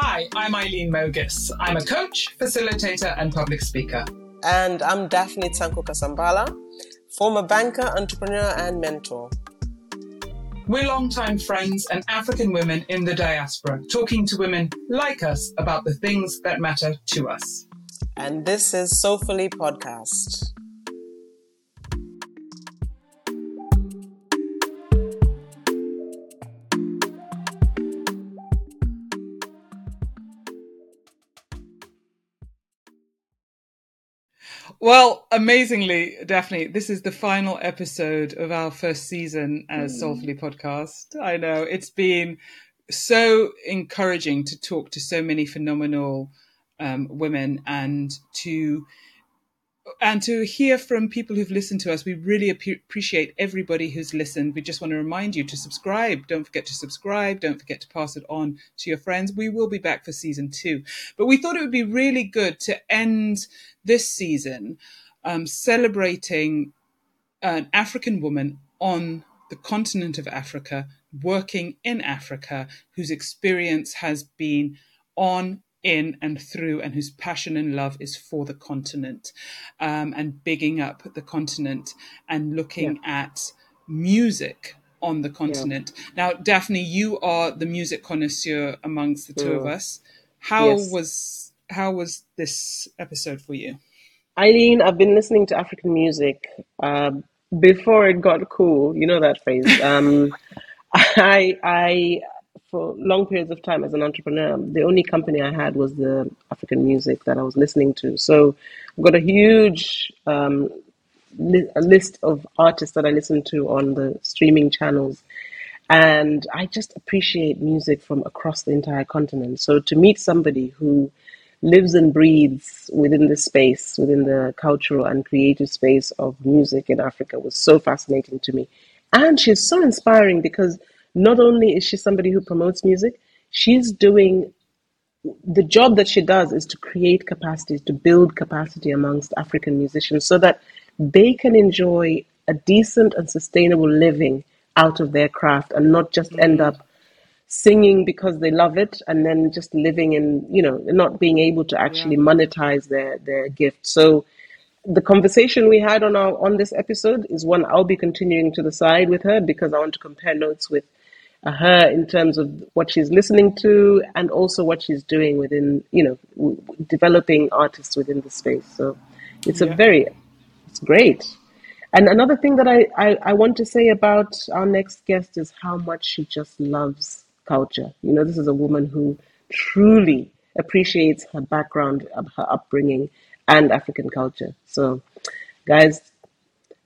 Hi, I'm Aileen Mogis. I'm a coach, facilitator, and public speaker. And I'm Daphne Tsanko Kasambala, former banker, entrepreneur, and mentor. We're longtime friends and African women in the diaspora, talking to women like us about the things that matter to us. And this is Soulfully Podcast. Well, amazingly, Daphne, this is the final episode of our first season as mm. Soulfully Podcast. I know it's been so encouraging to talk to so many phenomenal um, women and to and to hear from people who've listened to us. We really ap- appreciate everybody who's listened. We just want to remind you to subscribe. Don't forget to subscribe. Don't forget to pass it on to your friends. We will be back for season two. But we thought it would be really good to end this season um, celebrating an African woman on the continent of Africa, working in Africa, whose experience has been on in and through and whose passion and love is for the continent um, and bigging up the continent and looking yeah. at music on the continent. Yeah. Now, Daphne, you are the music connoisseur amongst the two of us. How yes. was how was this episode for you? Aileen, I've been listening to African music uh, before it got cool. You know that phrase. Um, I I for long periods of time as an entrepreneur, the only company I had was the African music that I was listening to. So I've got a huge um, li- a list of artists that I listen to on the streaming channels. And I just appreciate music from across the entire continent. So to meet somebody who lives and breathes within the space, within the cultural and creative space of music in Africa was so fascinating to me. And she's so inspiring because not only is she somebody who promotes music, she's doing the job that she does is to create capacity, to build capacity amongst African musicians so that they can enjoy a decent and sustainable living out of their craft and not just mm-hmm. end up singing because they love it and then just living in, you know, not being able to actually yeah. monetize their, their gift. So the conversation we had on our on this episode is one I'll be continuing to the side with her because I want to compare notes with Uh, her in terms of what she's listening to and also what she's doing within, you know, w- developing artists within the space. So it's yeah. a very, it's great. And another thing that I, I, I want to say about our next guest is how much she just loves culture. You know, this is a woman who truly appreciates her background, her upbringing, and African culture. So, guys,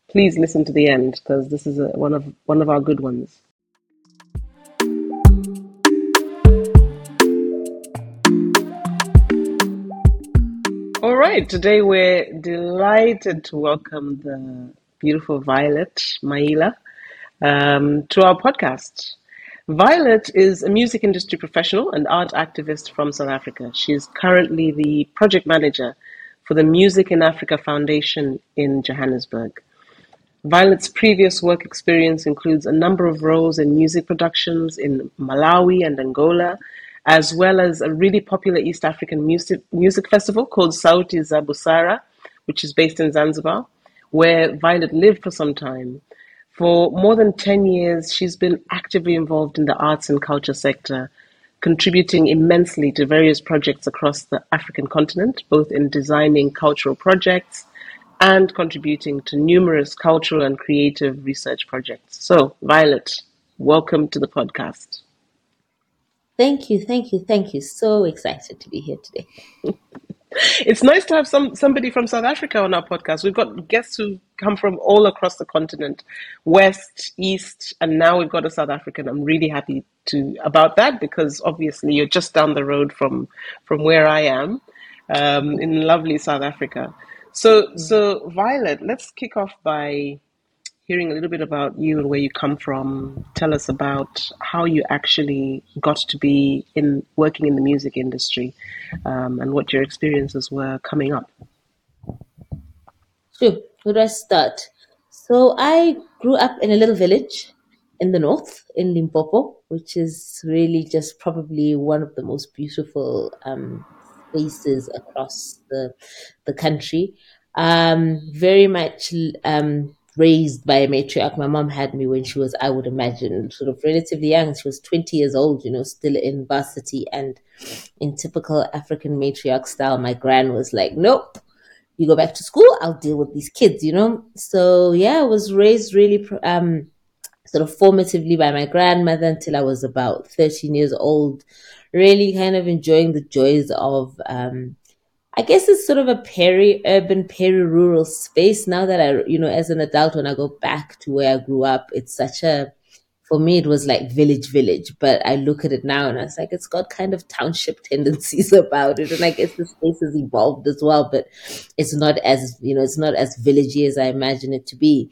please listen to the end because this is a, one of one of our good ones. All right, today we're delighted to welcome the beautiful Violet Maila um, to our podcast. Violet is a music industry professional and art activist from South Africa. She is currently the project manager for the Music in Africa Foundation in Johannesburg. Violet's previous work experience includes a number of roles in music productions in Malawi and Angola, as well as a really popular East African music, music festival called Sauti za Busara, which is based in Zanzibar, where Violet lived for some time. For more than 10 years, she's been actively involved in the arts and culture sector, contributing immensely to various projects across the African continent, both in designing cultural projects and contributing to numerous cultural and creative research projects. So, Violet, welcome to the podcast. Thank you, thank you, thank you. So excited to be here today. it's nice to have some somebody from South Africa on our podcast. We've got guests who come from all across the continent, west, east, and now we've got a South African. I'm really happy to about that because obviously you're just down the road from from where I am um, in lovely South Africa. So so Violet, let's kick off by hearing a little bit about you and where you come from. Tell us about how you actually got to be in working in the music industry um, and what your experiences were coming up. Sure. Where do I start? So I grew up in a little village in the north, in Limpopo, which is really just probably one of the most beautiful um, spaces across the the country. Um, very much um, raised by a matriarch. My mom had me when she was, I would imagine, sort of relatively young. She was 20 years old, you know, still in varsity. And in typical African matriarch style, my gran was like, nope, you go back to school, I'll deal with these kids, you know? So yeah, I was raised really, um, sort of formatively by my grandmother until I was about 13 years old, really kind of enjoying the joys of, um, I guess it's sort of a peri-urban, peri-rural space. Now that I, you know, as an adult, when I go back to where I grew up, it's such a, for me, it was like village, village. But I look at it now and I was like, it's got kind of township tendencies about it. And I guess the space has evolved as well, but it's not as, you know, it's not as villagey as I imagine it to be.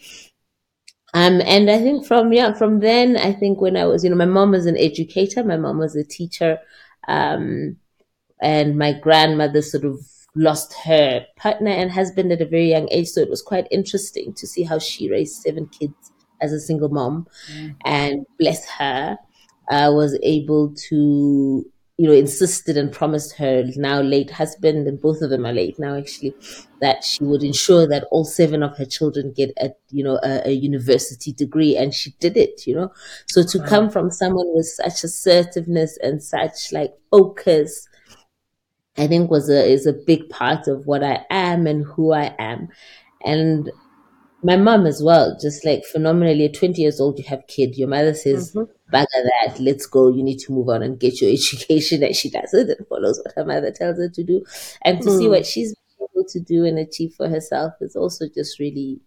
Um, and I think from, yeah, from then, I think when I was, you know, my mom was an educator, my mom was a teacher. Um, and my grandmother sort of lost her partner and husband at a very young age. So it was quite interesting to see how she raised seven kids as a single mom. Mm. And bless her, uh, was able to, you know, insisted and promised her now late husband, and both of them are late now actually, that she would ensure that all seven of her children get a, you know, a, a university degree. And she did it, you know. So to wow. come from someone with such assertiveness and such like focus, I think was a is a big part of what I am and who I am. And my mom as well, just like phenomenally at 20 years old, you have kid. Your mother says, mm-hmm. That, let's go, you need to move on and get your education. And she does it and follows what her mother tells her to do. And to mm. see what she's able to do and achieve for herself is also just really,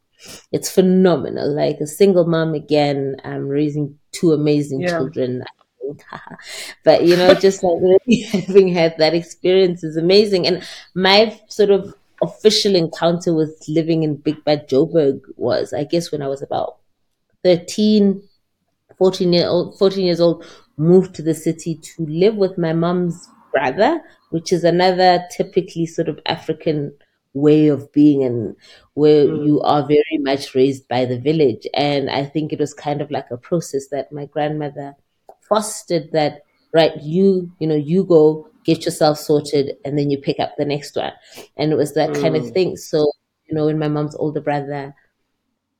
it's phenomenal. Like a single mom again, I'm raising two amazing yeah. children. But you know, just like really having had that experience is amazing. And my sort of official encounter with living in Big Bad Joburg was, I guess, when I was about 13, 14 year old, 14 years old, moved to the city to live with my mom's brother, which is another typically sort of African way of being and where mm. you are very much raised by the village. And I think it was kind of like a process that my grandmother fostered that right you you know you go get yourself sorted and then you pick up the next one and it was that mm. kind of mm. thing so you know when my mom's older brother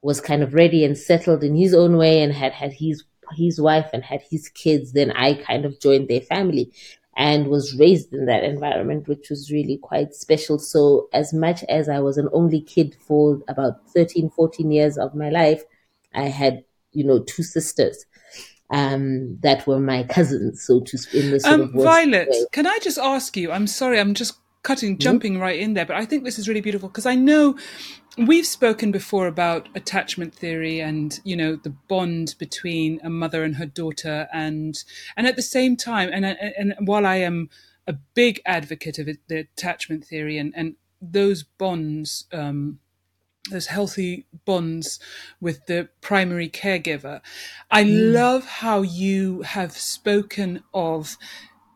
was kind of ready and settled in his own way and had had his his wife and had his kids then i kind of joined their family and was raised in that environment which was really quite special so as much as i was an only kid for about 13 14 years of my life i had you know two sisters um, that were my cousins, so to speak. In this um, Violet, way. can I just ask you? I'm sorry, I'm just cutting, mm-hmm. jumping mm-hmm. right in there, but I think this is really beautiful because I know we've spoken before about attachment theory and you know the bond between a mother and her daughter, and and at the same time, and and while I am a big advocate of the attachment theory and and those bonds. Um, those healthy bonds with the primary caregiver. I mm. love how you have spoken of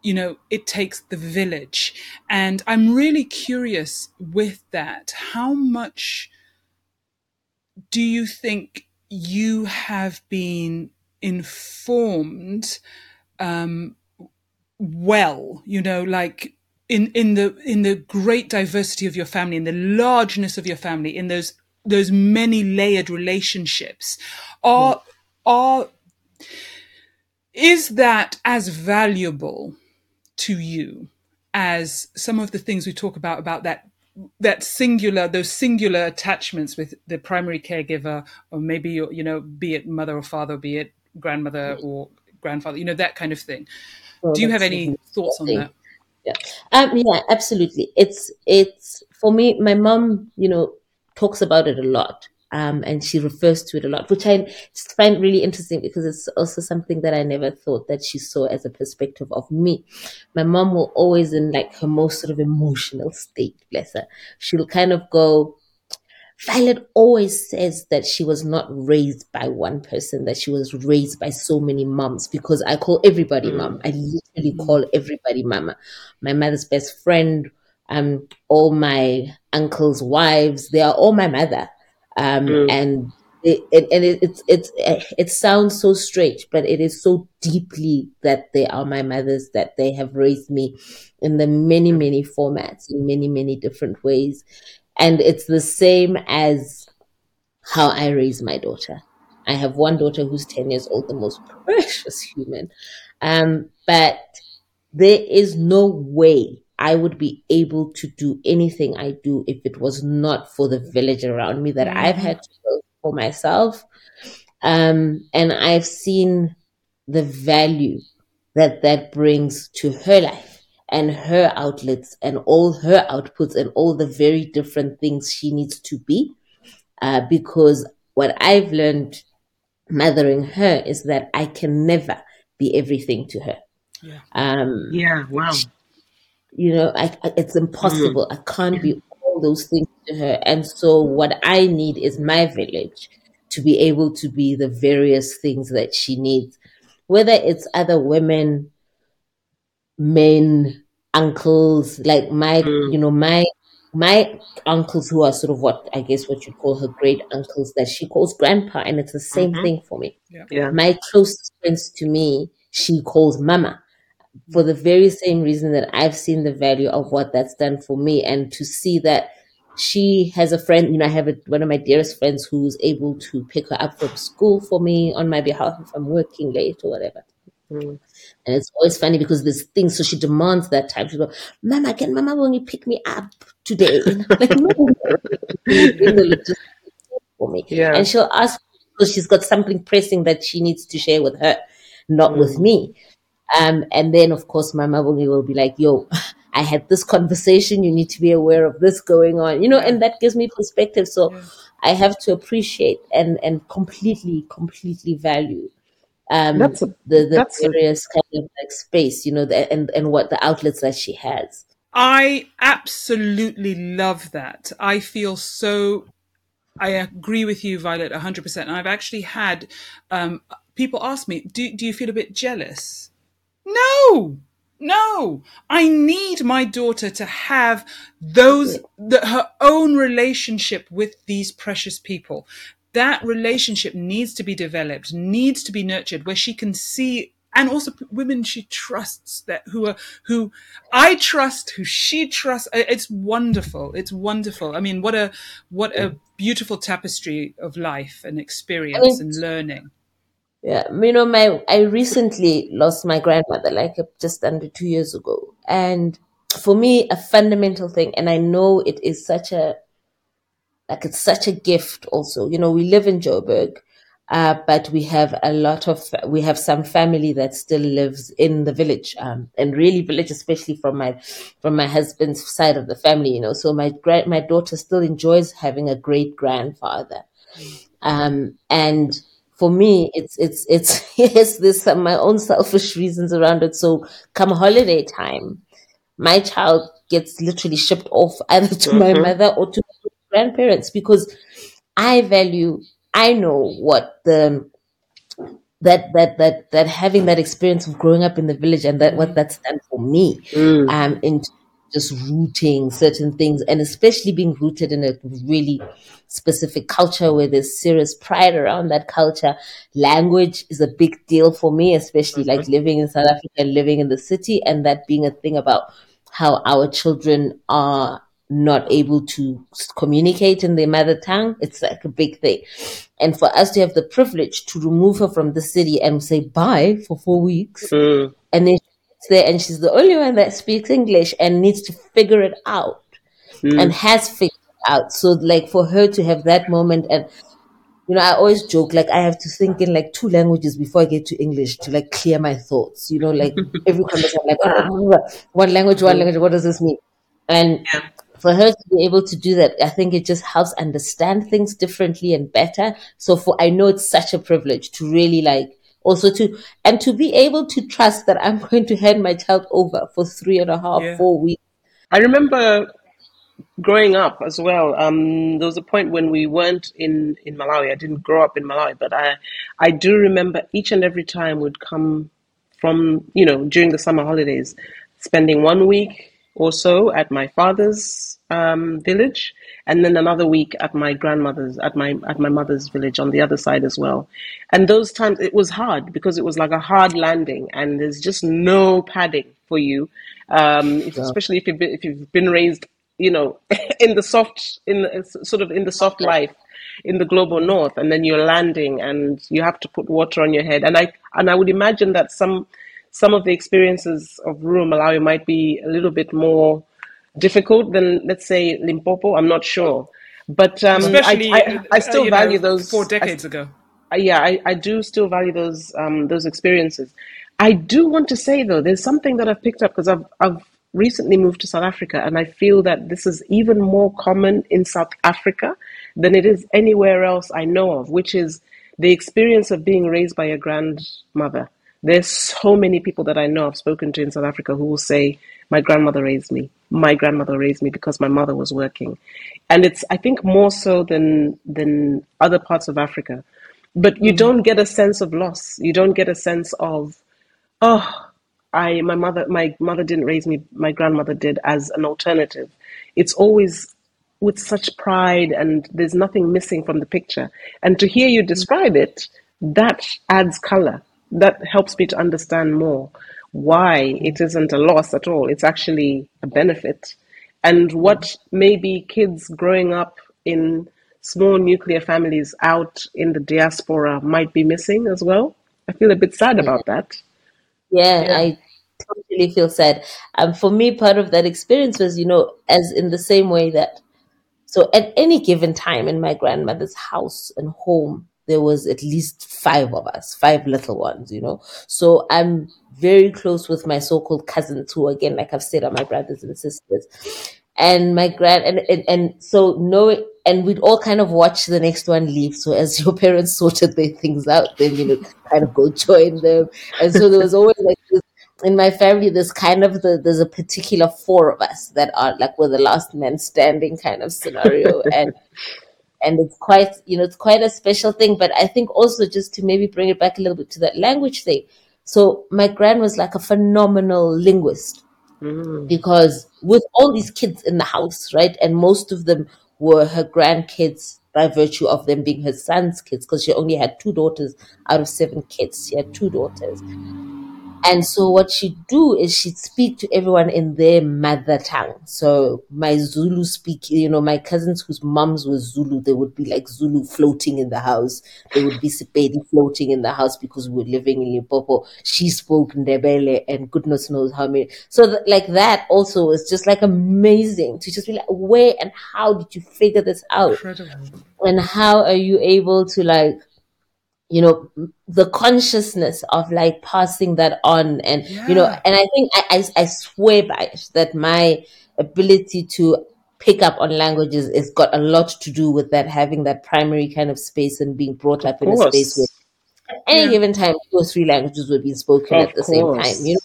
you know it takes the village and i'm really curious with that how much do you think you have been informed um well you know like in in the in the great diversity of your family in the largeness of your family in those those many layered relationships are are is that as valuable to you as some of the things we talk about about that that singular those singular attachments with the primary caregiver or maybe you know be it mother or father be it grandmother or grandfather you know that kind of thing? Well, do you have any thoughts on that yeah. Um, yeah, absolutely. It's it's for me. My mom, you know, talks about it a lot. Um, and she refers to it a lot, which I find really interesting because it's also something that I never thought that she saw as a perspective of me. My mom will always, in like her most sort of emotional state, bless her, she'll kind of go, Violet always says that she was not raised by one person, that she was raised by so many moms because I call everybody mm. mom. I literally mm. call everybody mama. My mother's best friend, um, all my uncles' wives, they are all my mother. Um, mm. and it, it, and it, it's it's it sounds so strange, but it is so deeply that they are my mothers, that they have raised me in the many many formats, in many many different ways, and it's the same as how I raise my daughter. I have one daughter who's ten years old, the most precious human, um, but there is no way I would be able to do anything I do if it was not for the village around me that I've had to build for myself. Um, and I've seen the value that that brings to her life and her outlets and all her outputs and all the very different things she needs to be. Uh, because what I've learned mothering her is that I can never be everything to her. Yeah. Um, yeah. Wow. You know, I, I, it's impossible. Mm. I can't be all those things to her. And so, what I need is my village to be able to be the various things that she needs, whether it's other women, men, uncles, like my, mm. you know, my my uncles who are sort of what I guess what you call her great uncles that she calls grandpa, and it's the same mm-hmm. thing for me. Yeah. yeah. My closest friends to me, she calls mama for the very same reason that I've seen the value of what that's done for me and to see that she has a friend, you know, I have a, one of my dearest friends who's able to pick her up from school for me on my behalf if I'm working late or whatever. Mm. And it's always funny because there's things, so she demands that time. She goes, Mama, can Mama only pick me up today? like, no, for me. Yeah. And she'll ask because she's got something pressing that she needs to share with her, not mm. with me. Um, and then, of course, my mother will be like, yo, I had this conversation. You need to be aware of this going on, you know, and that gives me perspective. So yeah. I have to appreciate and, and completely, completely value um, that's a, the, the that's various a... kind of like space, you know, the, and, and what the outlets that she has. I absolutely love that. I feel so I agree with you, Violet, 100%. And I've actually had um, people ask me, do, do you feel a bit jealous? No, no. I need my daughter to have those, the, her own relationship with these precious people. That relationship needs to be developed, needs to be nurtured, where she can see and also women she trusts that who are who I trust, who she trusts. It's wonderful. It's wonderful. I mean, what a what a beautiful tapestry of life and experience I mean, and learning. Yeah, you know, my I recently lost my grandmother, like uh, just under two years ago, and for me, a fundamental thing, and I know it is such a like it's such a gift. Also, you know, we live in Joburg, uh, but we have a lot of we have some family that still lives in the village, um, and really village, especially from my from my husband's side of the family. You know, so my grand my daughter still enjoys having a great grandfather, um, and for me, it's it's it's yes, there's some my own selfish reasons around it. So come holiday time, my child gets literally shipped off either to mm-hmm. my mother or to grandparents because I value. I know what the that that that that having that experience of growing up in the village and that what that's done for me mm. um in just rooting certain things and especially being rooted in a really specific culture where there's serious pride around that culture. Language is a big deal for me, especially like mm-hmm. living in South Africa and living in the city and that being a thing about how our children are not able to communicate in their mother tongue. It's like a big thing. And for us to have the privilege to remove her from the city and say bye for four weeks mm. and then she's there and she's the only one that speaks English and needs to figure it out mm. and has figured it out. So like for her to have that moment and you know, I always joke like I have to think in like two languages before I get to English to like clear my thoughts. You know, like every conversation, like one language, one language. What does this mean? And yeah. For her to be able to do that, I think it just helps understand things differently and better. So for I know it's such a privilege to really like also to and to be able to trust that I'm going to hand my child over for three and a half, yeah. four weeks. I remember growing up as well. Um, there was a point when we weren't in, in Malawi. I didn't grow up in Malawi, but I I do remember each and every time would come from you know during the summer holidays, spending one week or so at my father's um, village, and then another week at my grandmother's, at my at my mother's village on the other side as well. And those times it was hard because it was like a hard landing, and there's just no padding for you, um, if, especially if you've been, if you've been raised, you know, in the soft, in the, sort of in the soft life in the global north and then you're landing and you have to put water on your head. And i and i would imagine that some some of the experiences of rural Malawi might be a little bit more difficult than, let's say, Limpopo. I'm not sure, but um, especially I, I, I still uh, value know, those four decades I, ago. yeah, I, I do still value those um, those experiences. I do want to say though, there's something that I've picked up because I've I've recently moved to South Africa, and I feel that this is even more common in South Africa than it is anywhere else I know of, which is the experience of being raised by a grandmother. There's so many people that I know I've spoken to in South Africa who will say, My grandmother raised me. My grandmother raised me because my mother was working. And it's I think more so than than other parts of Africa. But you mm. don't get a sense of loss. You don't get a sense of, oh, I my mother my mother didn't raise me, my grandmother did as an alternative. It's always with such pride and there's nothing missing from the picture. And to hear you mm. describe it, that adds color that helps me to understand more why it isn't a loss at all. It's actually a benefit. And what maybe kids growing up in small nuclear families out in the diaspora might be missing as well. I feel a bit sad about that. Yeah, yeah. I totally feel sad. Um, for me, part of that experience was, you know, as in the same way that, so at any given time in my grandmother's house and home, there was at least five of us, five little ones, you know. So I'm very close with my so-called cousins, who again, like I've said, are my brothers and sisters. And my grand and, and and so knowing and we'd all kind of watch the next one leave. So as your parents sorted their things out, then you know, kind of go join them. And so there was always like this in my family, there's kind of the there's a particular four of us that are like we're the last men standing kind of scenario. and and it's quite you know it's quite a special thing but i think also just to maybe bring it back a little bit to that language thing. So my grand was like a phenomenal linguist mm. because with all these kids in the house right and most of them were her grandkids by virtue of them being her son's kids because she only had two daughters out of seven kids. She had two daughters and so what she'd do is she'd speak to everyone in their mother tongue. So my Zulu speak, you know, my cousins whose mums were Zulu, they would be like Zulu floating in the house. They would be Sepedi floating in the house because we were living in Limpopo. She spoke Ndebele and goodness knows how many. So th- like that also was just like amazing to just be like, where and how did you figure this out? Incredible. And how are you able to like you know the consciousness of like passing that on and yeah. you know and i think I, I, I swear by it that my ability to pick up on languages has got a lot to do with that having that primary kind of space and being brought up in a space where at any yeah. given time two or three languages were being spoken of at the course. same time you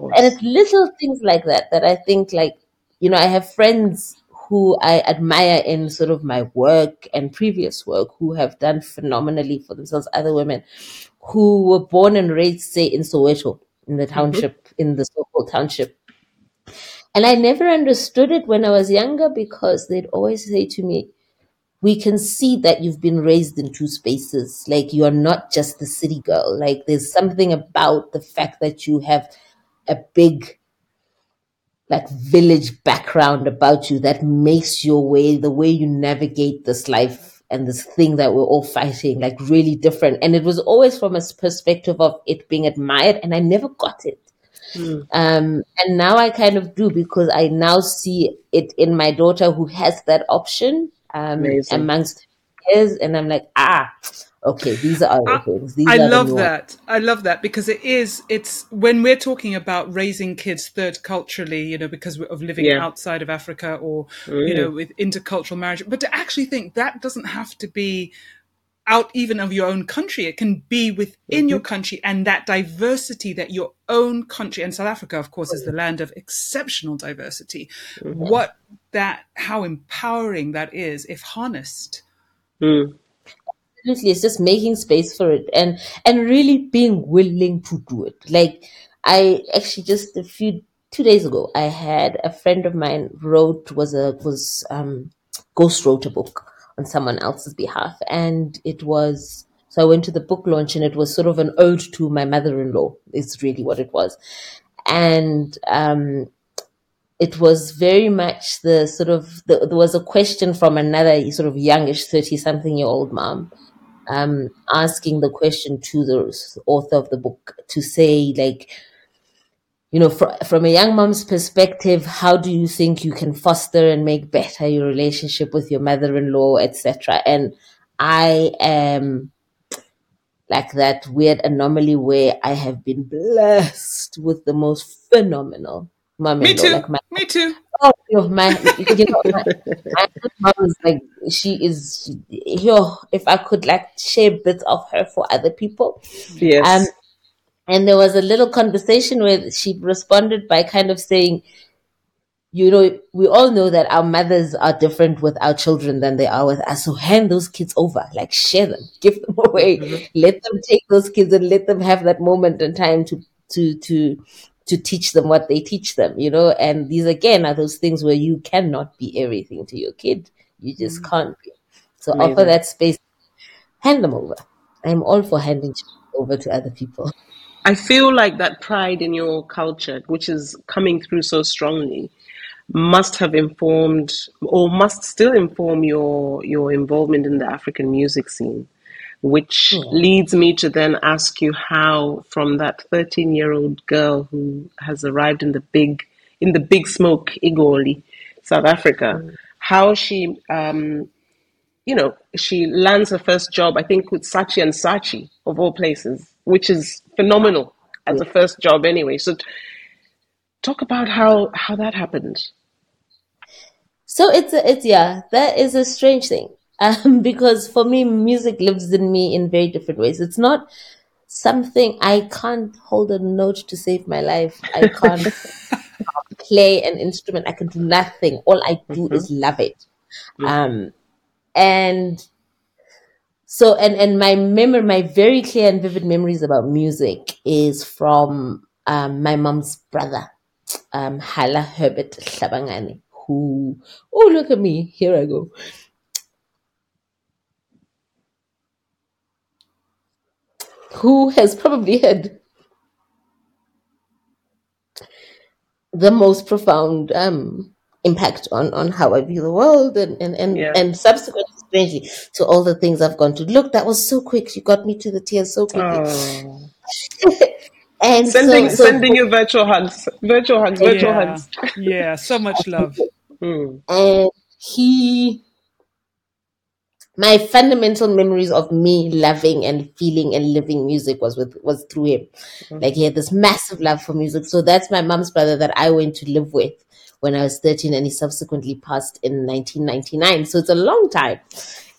know and it's little things like that that i think like you know i have friends who I admire in sort of my work and previous work who have done phenomenally for themselves, other women who were born and raised, say, in Soweto, in the mm-hmm. township, mm-hmm. in the so-called township. And I never understood it when I was younger because they'd always say to me, we can see that you've been raised in two spaces. Like you are not just the city girl. Like there's something about the fact that you have a big like village background about you that makes your way, the way you navigate this life and this thing that we're all fighting, like really different. And it was always from a perspective of it being admired, and I never got it. Mm. Um, and now I kind of do because I now see it in my daughter who has that option um, amongst his, and I'm like, ah, okay these are other things these i love that i love that because it is it's when we're talking about raising kids third culturally you know because of living yeah. outside of africa or mm. you know with intercultural marriage but to actually think that doesn't have to be out even of your own country it can be within mm-hmm. your country and that diversity that your own country and south africa of course is the land of exceptional diversity mm-hmm. what that how empowering that is if harnessed mm absolutely it's just making space for it and and really being willing to do it like i actually just a few two days ago, I had a friend of mine wrote was a was um, ghost wrote a book on someone else's behalf, and it was so I went to the book launch, and it was sort of an ode to my mother-in-law. Is really what it was, and um, it was very much the sort of the, there was a question from another sort of youngish thirty something year old mom um, asking the question to the author of the book to say like you know fr- from a young mom's perspective how do you think you can foster and make better your relationship with your mother-in-law etc and i am like that weird anomaly where i have been blessed with the most phenomenal Me too. like my Me too. Oh, yo, my, you know, my, my mom is like, she is, yo, if I could like share bits of her for other people. Yes. Um, and there was a little conversation where she responded by kind of saying, you know, we all know that our mothers are different with our children than they are with us. So hand those kids over, like share them, give them away, let them take those kids and let them have that moment in time to, to, to, to teach them what they teach them, you know. And these again are those things where you cannot be everything to your kid. You just mm. can't be. So offer that space, hand them over. I'm all for handing over to other people. I feel like that pride in your culture, which is coming through so strongly, must have informed or must still inform your your involvement in the African music scene. Which Yeah. leads me to then ask you how, from that 13 year old girl who has arrived in the big in the big smoke, Igoli, South Africa, how she um, you know, she lands her first job, I think, with Saatchi and Saatchi, of all places, which is phenomenal as a first job anyway. So, t- talk about how, how that happened. So it's a, it's yeah, that is a strange thing. Um, because for me, music lives in me in very different ways. It's not something I can't hold a note to save my life. I can't play an instrument. I can do nothing. All I do is love it. Um, and so, and, and my memory, my very clear and vivid memories about music is from, um, my mom's brother, um, Hala Herbert Shabangani, who, oh, look at me. Here I go. Who has probably had the most profound um, impact on, on how I view the world and, and, and, Yeah. and subsequently, strangely, to all the things I've gone to. Look, that was so quick. You got me to the tears so quickly. Oh. and Sending, so, so sending you virtual hugs, virtual hugs, virtual Yeah. hugs. Yeah. So much love. Mm. and he my fundamental memories of me loving and feeling and living music was with was through him. Mm-hmm. Like he had this massive love for music. So that's my mom's brother that i went to live with when i was 13 and he subsequently passed in 1999 so it's a long time.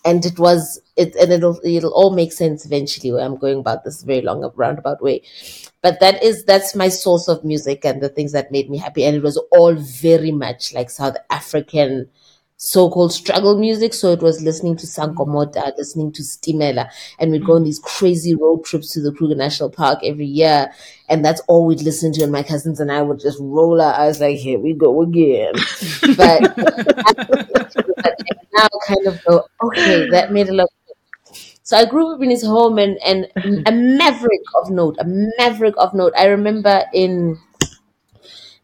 And it was it and it'll it'll all make sense eventually where i'm going about this very long roundabout way. But that is that's my source of music and the things that made me happy. And it was all very much like south african so-called struggle music so it was listening to sankomota listening to stimela and we'd go on mm. these crazy road trips to the kruger national park every year and that's all we'd listen to and my cousins and i would just roll our eyes like here we go again but now kind of go okay that made a lot of sense. so I grew up in his home and, and a maverick of note, a maverick of note. I remember in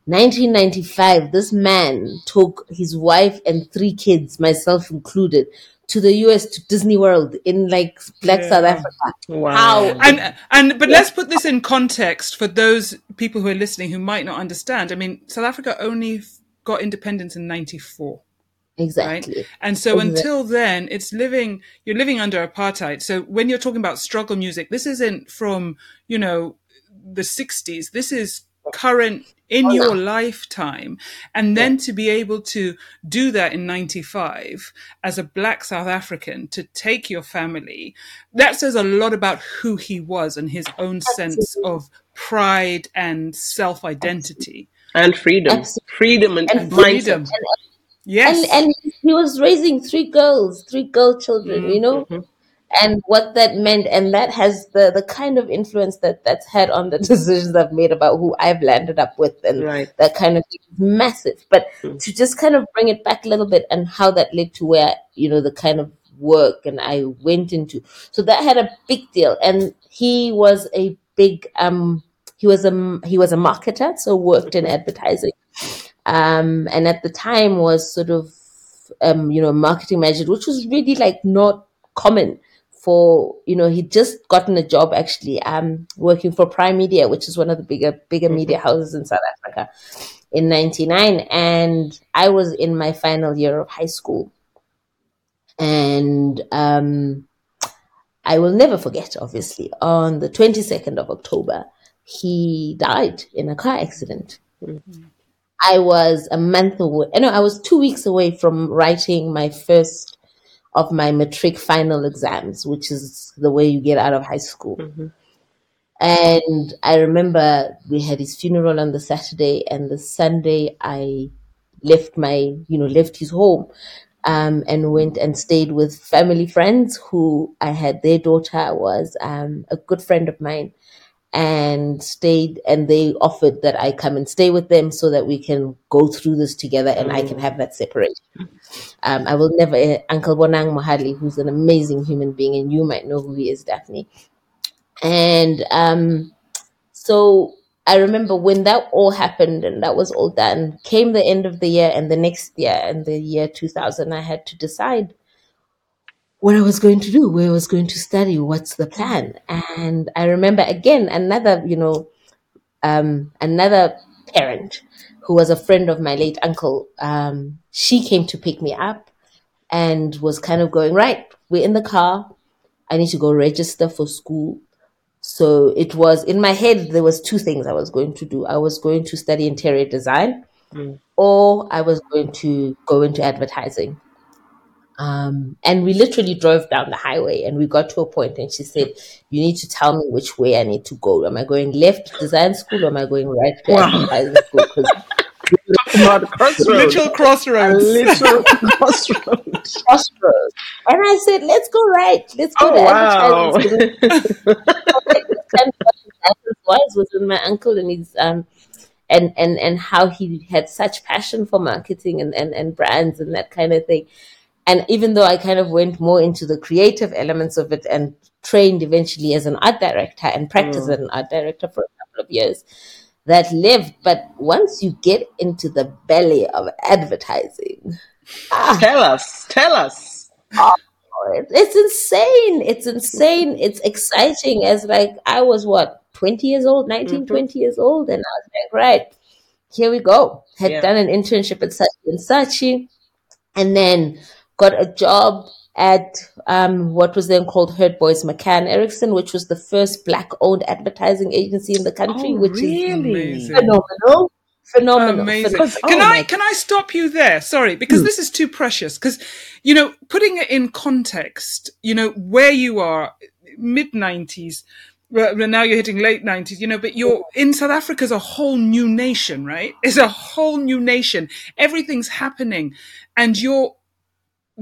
1995, this man took his wife and three kids, myself included, to the US to Disney World in like Black Yeah. South Africa. Wow. How and and but let's put this in context for those people who are listening who might not understand. I mean, South Africa only got independence in '94, right? exactly? And so Exactly. until then, it's living. You're living under apartheid. So when you're talking about struggle music, this isn't from you know the '60s. This is current in your lifetime and then to be able to do that in 95 as a black south african to take your family that says a lot about who he was and his own sense of pride and self-identity and freedom. Absolutely. Freedom and, And mindset. freedom yes And and he was raising three girls, three girl children, you know. Mhm. And what that meant and that has the the kind of influence that that's had on the decisions i've made about who i've landed up with and Right. that kind of massive. But Mm. to just kind of bring it back a little bit and how that led to where you know the kind of work and i went into. So that had a big deal and he was a big um he was a he was a marketer so worked in advertising. Um and at the time was sort of um you know marketing manager which was really like not common for you know he'd just gotten a job actually um working for primedia which is one of the bigger bigger media houses in south africa in 99 and i was in my final year of high school. And um i will never forget obviously on the 22nd of october he died in a car accident. I was a month away. No, I was two weeks away from writing my first of my matric final exams, which is the way you get out of high school. Mhm. And I remember we had his funeral on the Saturday, and the Sunday I left my, you know, left his home um, and went and stayed with family friends who I had. Their daughter was um, a good friend of mine and stayed and they offered that I come and stay with them so that we can go through this together and I can have that separation. Um, I will never, uh, Uncle Bonang Mohale, who's an amazing human being, and you might know who he is, Daphne. And um, so I remember when that all happened and that was all done, came the end of the year and the next year, and the year 2000, I had to decide what I was going to do, where I was going to study, what's the plan. And I remember again another, you know, um, another parent who was a friend of my late uncle. Um, she came to pick me up and was kind of going, right, we're in the car. I need to go register for school. So it was in my head, there was two things I was going to do. I was going to study interior design Mm. or I was going to go into advertising. Um, and we literally drove down the highway and we got to a point and she said, You need to tell me which way I need to go. Am I going left to design school or am I going right to Wow. advertising school? 'Cause About crossroads. Literal A crossroads. literal crossroads. crossroads. And I said, Let's go right. Let's go Oh to wow. advertising was was with my uncle and his um and and and how he had such passion for marketing and and, and brands and that kind of thing and even though i kind of went more into the creative elements of it and trained eventually as an art director and practiced as an art director for a couple of years that lived but once you get into the belly of advertising ah, tell us. Tell us. it- it's insane it's insane it's exciting as like i was what 20 years old 19 Mhm. 20 years old and i was like right here we go had Yeah. done an internship at saatchi and saatchi and then got a job at um, what was then called Herdbuoys McCann Erickson, which was the first black owned advertising agency in the country, Oh, which is really? Amazing. phenomenal. Phenomenal. Amazing. Phenom- Can oh I my can I stop you there? Sorry, because Hmm. this is too precious. Because you know, putting it in context, you know, where you are, mid nineties. Well, now you're hitting late nineties, you know, but you're in South Africa is a whole new nation, right? It's a whole new nation. Everything's happening, and you're.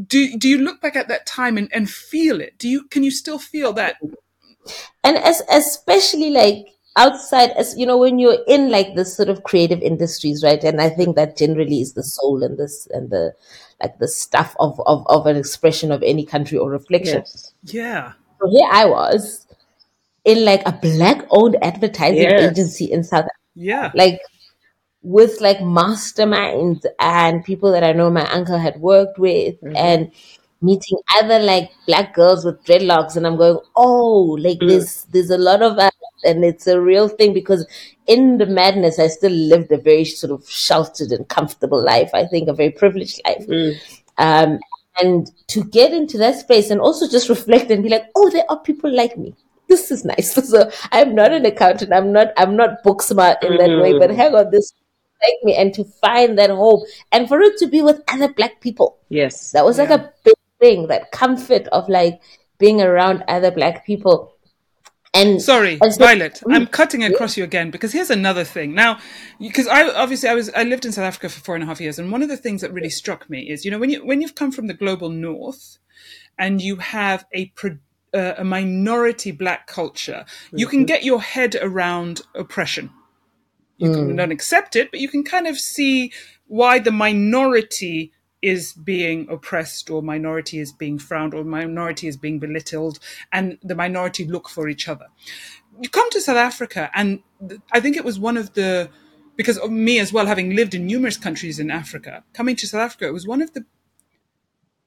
Do do you look back at that time and, and feel it? Do you can you still feel that? and as especially like outside as you know when you're in like this sort of creative industries right and i think that generally is the soul and this and the like the stuff of of, of an expression of any country or reflection Yes. Yeah, so here i was in like a black owned advertising Yes. agency in south yeah, like with like masterminds and people that I know my uncle had worked with Mhm. and meeting other like black girls with dreadlocks and I'm going, oh, like Mm. there's there's a lot of us and it's a real thing because in the madness I still lived a very sort of sheltered and comfortable life. I think a very privileged life. Mm. Um and to get into that space and also just reflect and be like, oh, there are people like me. This is nice. So I'm not an accountant. I'm not. I'm not book smart in that way. But Mm. hang on, this like me, and to find that home, and for it to be with other black people, Yes. that was like a big thing. That comfort of like being around other black people, and Sorry, And so- Violet. I'm cutting across you again because here's another thing. Now, because I obviously I was I lived in South Africa for four and a half years, and one of the things that really struck me is you know when you when you've come from the global north, and you have a pro- a, a minority black culture, you can mm-hmm. get your head around oppression. You can not accept it, but you can kind of see why the minority is being oppressed or minority is being frowned or minority is being belittled and the minority look for each other. You come to South Africa and th- I think it was one of the because of me as well having lived in numerous countries in Africa, coming to South Africa it was one of the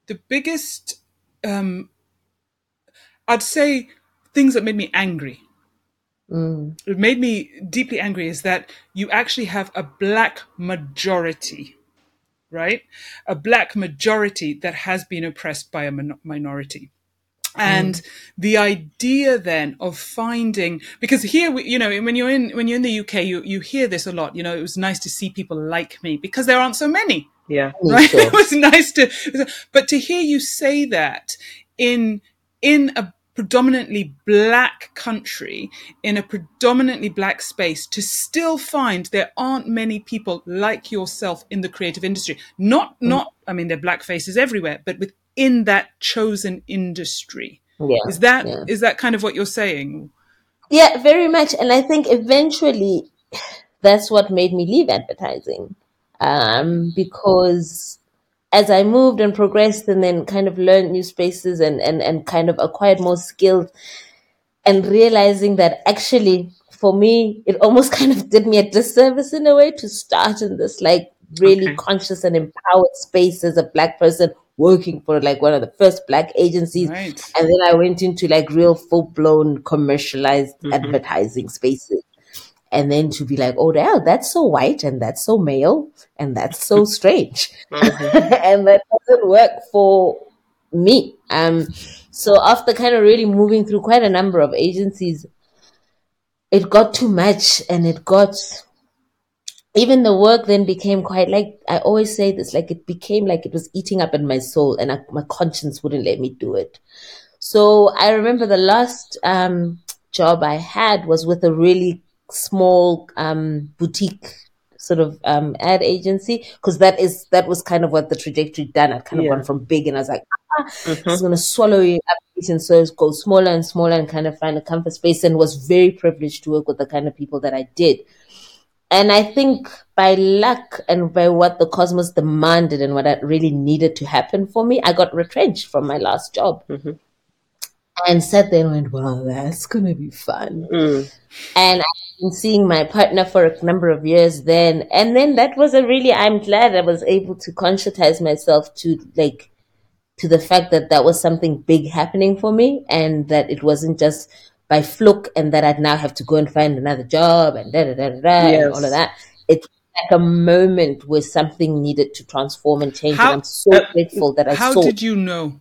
the biggest um I'd say things that made me angry Mm. it made me deeply angry is that you actually have a black majority, right? A black majority that has been oppressed by a min- minority. And the idea then of finding, because here, we, you know, when you're in, when you're in the UK, you, you hear this a lot, you know, it was nice to see people like me because there aren't so many Yeah. right? Sure. It was nice to, but to hear you say that in in a predominantly black country, in a predominantly black space, to still find there aren't many people like yourself in the creative industry. Not not, I mean, there are black faces everywhere, but within that chosen industry. Yeah. Is that yeah. is that kind of what you're saying? Yeah, very much. And I think eventually that's what made me leave advertising. Um, because as I moved and progressed and then kind of learned new spaces and, and, and kind of acquired more skills and realizing that actually for me, it almost kind of did me a disservice in a way to start in this like really Okay. conscious and empowered space as a black person working for like one of the first black agencies Right. and then I went into like real full blown commercialized mm-hmm. advertising spaces. And then to be like, oh, yeah, that's so white and that's so male and that's so strange. and that doesn't work for me. Um, so after kind of really moving through quite a number of agencies, it got too much and it got even the work then became quite like I always say this like it became like it was eating up in my soul and I, my conscience wouldn't let me do it. So I remember the last um, job I had was with a really small um, boutique sort of um, ad agency because that is that was kind of what the trajectory done. I'd kind of Yeah. gone from big and I was like, ah, it's gonna swallow you up, and so it's go smaller and smaller and kind of find a comfort space. And was very privileged to work with the kind of people that I did. And I think by luck and by what the cosmos demanded and what I really needed to happen for me, I got retrenched from my last job. And sat there and went, wow, that's going to be fun. Mm. And I've been seeing my partner for a number of years then. And then that was a really, I'm glad I was able to conscientize myself to like, to the fact that that was something big happening for me and that it wasn't just by fluke and that I'd now have to go and find another job and da da da da, da and all of that. It's like a moment where something needed to transform and change. How- and I'm so uh, grateful that I how saw did you know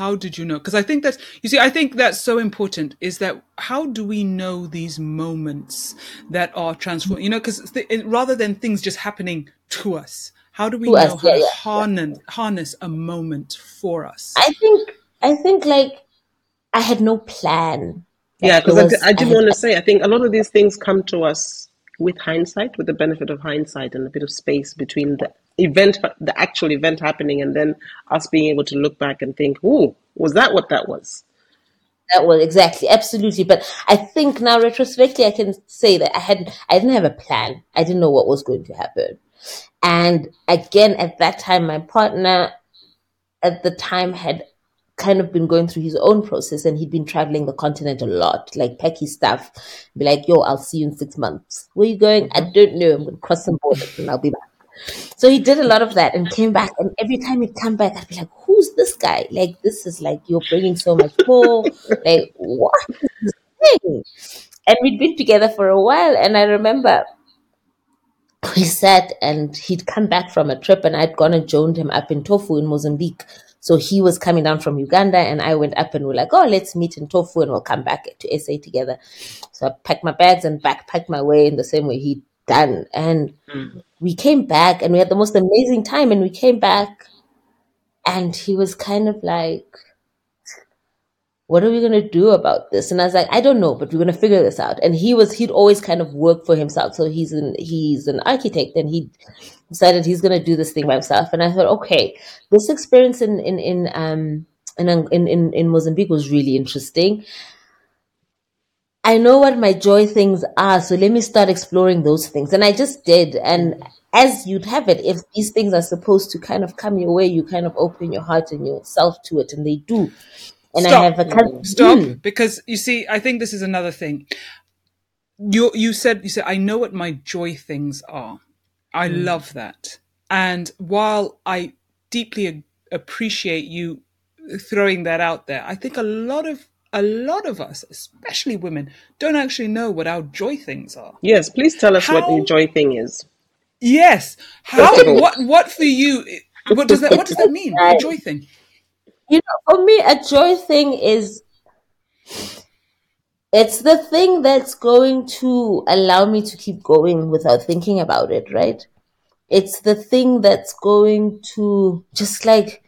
how did you know? Because i think that's you see i think that's so important is that how do we know these moments that are transform you know because th- rather than things just happening to us how do we To know us, how yeah, to yeah, harness harness a moment for us? I think I think like I had no plan. Yeah, because it I, was- di- I did had- want to say, I think a lot of these things come to us with hindsight, with the benefit of hindsight and a bit of space between the event, the actual event happening, and then us being able to look back and think, "Ooh, was that what that was?" That was exactly, absolutely. But I think now retrospectively, I can say that I had, I didn't have a plan. I didn't know what was going to happen. And again, at that time, my partner at the time had kind of been going through his own process and he'd been traveling the continent a lot, like pack his stuff, be like, yo, I'll see you in six months. Where you going? I mm-hmm. don't know. I'm going to cross some borders and I'll be back. So he did a lot of that and came back. And every time he'd come back, I'd be like, who's this guy? Like, this is like, you're bringing so much more. like, what? And we'd been together for a while. And I remember we sat and he'd come back from a trip and I'd gone and joined him up in Tofo in Mozambique. So he was coming down from Uganda and I went up and we're like, oh, let's meet in Tofo and we'll come back to SA together. So I packed my bags and backpacked my way in the same way he'd done. And we came back and we had the most amazing time and we came back and he was kind of like, what are we going to do about this? And I was like, I don't know, but we're going to figure this out. And he was, he'd always kind of worked for himself. So he's an, he's an architect and he decided he's going to do this thing by himself. And I thought, okay, this experience in, in, in, um, in, in, in, in Mozambique was really interesting. I know what my joy things are, so let me start exploring those things. And I just did. And as you'd have it, if these things are supposed to kind of come your way, you kind of open your heart and yourself to it, and they do. And Stop. I have a cousin. Stop, Mm. because you see, I think this is another thing. You you said you said I know what my joy things are. I love that, and while I deeply appreciate you throwing that out there, I think a lot of a lot of us, especially women, don't actually know what our joy things are. Yes, please tell us what How- the joy thing is. Yes, how First of all- what what for you? What does that what does that mean? A joy thing. You know, for me, a joy thing is it's the thing that's going to allow me to keep going without thinking about it, right? It's the thing that's going to just like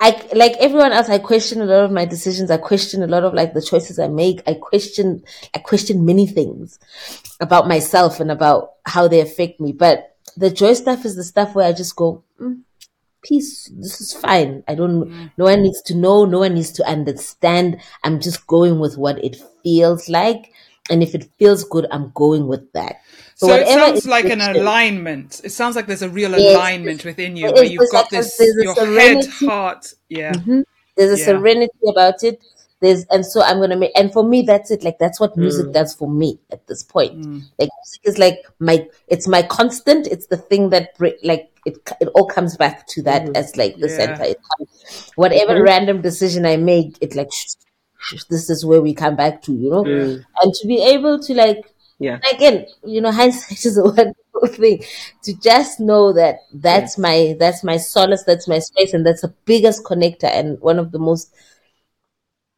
I like everyone else. I question a lot of my decisions. I question a lot of like the choices I make. I question I question many things about myself and about how they affect me. But the joy stuff is the stuff where I just go, mm, peace. This is fine. I don't. No one needs to know. No one needs to understand. I'm just going with what it feels like, and if it feels good, I'm going with that. So it sounds like an alignment. It sounds like there's a real Yes. alignment within you where you've got this your head, heart. Yeah. There's a Yeah. serenity about it. There's and so I'm gonna make and for me that's it. Like that's what music Mm. does for me at this point. Mm. Like music is like my it's my constant. It's the thing that like it it all comes back to that Mhm. as like the Yeah. center. It comes, whatever Mhm. random decision I make, it like this is where we come back to. You know, Mm. and to be able to like Yeah. again, you know, hindsight is a wonderful thing. To just know that that's Yes. my that's my solace, that's my space, and that's the biggest connector and one of the most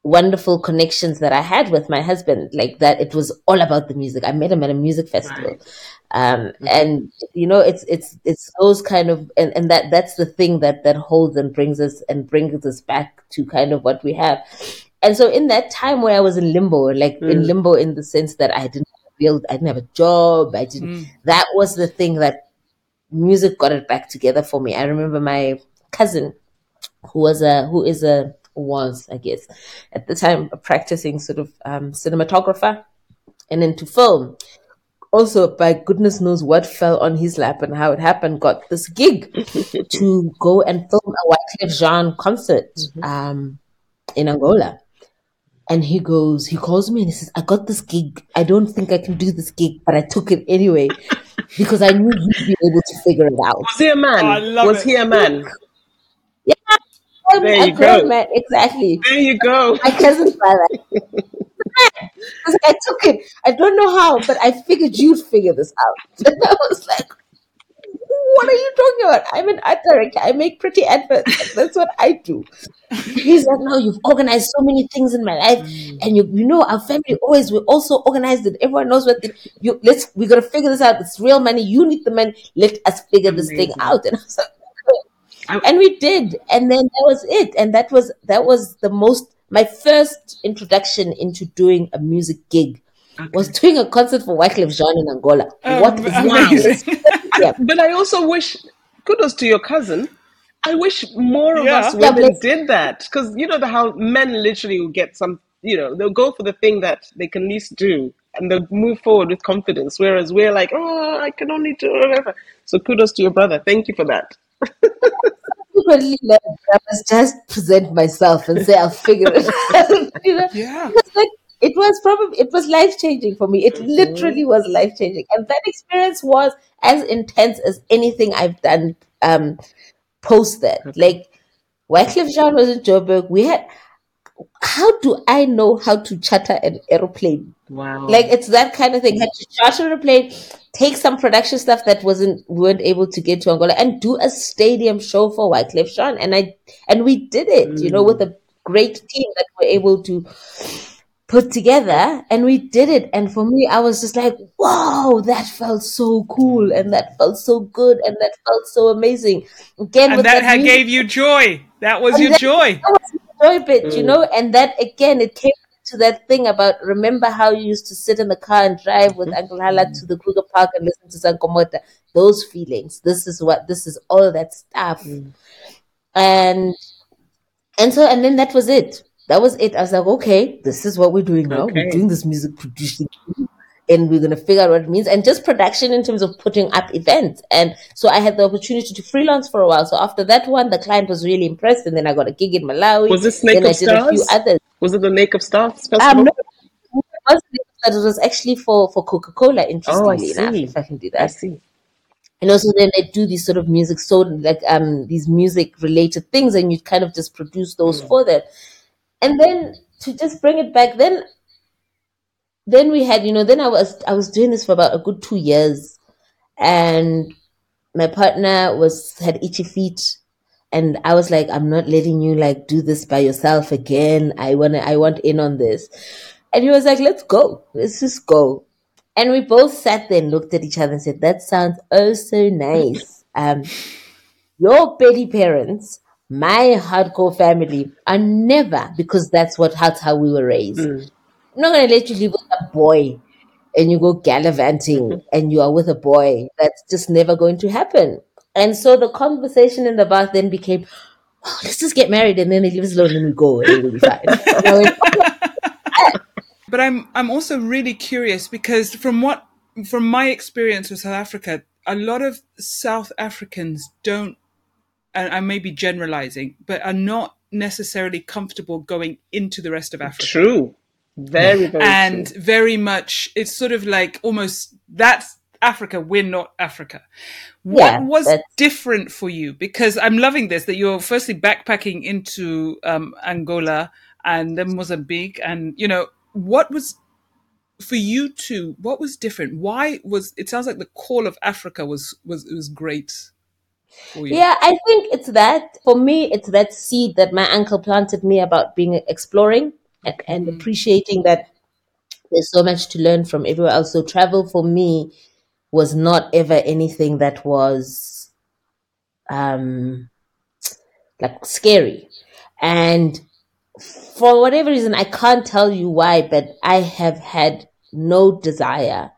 wonderful connections that I had with my husband. Like that, it was all about the music. I met him at a music festival, um, and you know, it's it's it's those kind of and, and that that's the thing that that holds and brings us and brings us back to kind of what we have. And so, in that time where I was in limbo, like in Mm. limbo in the sense that I didn't build, I didn't have a job, I didn't. Mm. That was the thing that music got it back together for me. I remember my cousin, who was a who is a was I guess at the time a practicing sort of um, cinematographer and into film. Also, by goodness knows what fell on his lap and how it happened, got this gig to go and film a Wyclef Jean concert um, in Angola. And he goes, he calls me and he says, I got this gig. I don't think I can do this gig, but I took it anyway because I knew you'd be able to figure it out. Was he a man? Oh, I love was it. he a man? I'm There you go. man, exactly. There you go. My cousin's brother. Because I took it. I don't know how, but I figured you'd figure this out. And I was like, what are you talking about? I'm an art director. I make pretty adverts. That's what I do. He's like, no, you've organized so many things in my life, mm. and you, you know, our family always we're also organized. And everyone knows what the, you. Let's we gotta figure this out. It's real money. You need the money. Let us figure this thing out. And I was like, and we did and then that was it and that was that was the most my first introduction into doing a music gig was doing a concert for Wyclef Jean in Angola. Oh, what is amazing. Yeah. But I also wish kudos to your cousin. I wish more of Yeah. us women bless- did that because you know the, how men literally will get some. You know they'll go for the thing that they can least do and they'll move forward with confidence. Whereas we're like, oh, I can only do whatever. So kudos to your brother. Thank you for that. I must just present myself and say I'll figure it out. you know? Yeah. Like it was probably it was life changing for me. It literally was life changing. And that experience was as intense as anything I've done um post that. Like Wyclef Jean was in Joburg. We had how do I know how to charter an aeroplane? Wow. Like it's that kind of thing. Had to charter a plane, take some production stuff that wasn't weren't able to get to Angola, and do a stadium show for Wyclef Jean. And I and we did it, you know, with a great team that we're able to put together, and we did it. And for me, I was just like, wow, that felt so cool, and that felt so good, and that felt so amazing. Again, And with that had music- gave you joy. That was your that- joy. that was enjoy bit, you mm. know, and that again, it came to that thing about remember how you used to sit in the car and drive with mm-hmm. Uncle Hala to the Kruger Park and listen to Sankomota. Those feelings. This is what this is all that stuff. Mm. And and so, and then that was it. That was it. I was like, okay, this is what we're doing now. Okay. We're doing this music producing and we're going to figure out what it means and just production in terms of putting up events and so i had the opportunity to freelance for a while so after that one the client was really impressed and then i got a gig in malawi Was this i of did a few Stars? others Was it the Lake of Stars festival? um, no, it that was actually for for coca-cola interestingly enough see. if i can do that I see. and also then they do these sort of music so like um these music related things and you kind of just produce those for them and then to just bring it back then then we had you know then i was i was doing this for about a good two years. And my partner was had itchy feet. And i was like i'm not letting you like do this by yourself again. I want to i want in on this. And he was like let's go. Let's just go. And we both sat there and looked at each other and said that sounds oh so nice. Um your petty parents my hardcore family are never because that's what that's how we were raised Mm. I'm not going to let you live with a boy and you go gallivanting and you are with a boy. That's just never going to happen. And so the conversation in the bath then became, oh, let's just get married and then he leaves alone and we go and it'll be fine. Went, But I'm I'm also really curious because from what from my experience with South Africa, a lot of South Africans don't and I may be generalizing, but are not necessarily comfortable going into the rest of Africa. True. Very, very and true. very much it's sort of like almost that's Africa, we're not Africa. What Yeah, was that's- different for you? Because I'm loving this that you're firstly backpacking into um, Angola and then Mozambique, and you know what was for you two. What was different? Why was it? Sounds like the call of Africa was was was great for you. yeah, I think it's that. For me, it's that seed that my uncle planted me about being exploring and, and appreciating that there's so much to learn from everywhere else. So travel for me was not ever anything that was um like scary. And for whatever reason, I can't tell you why, but I have had no desire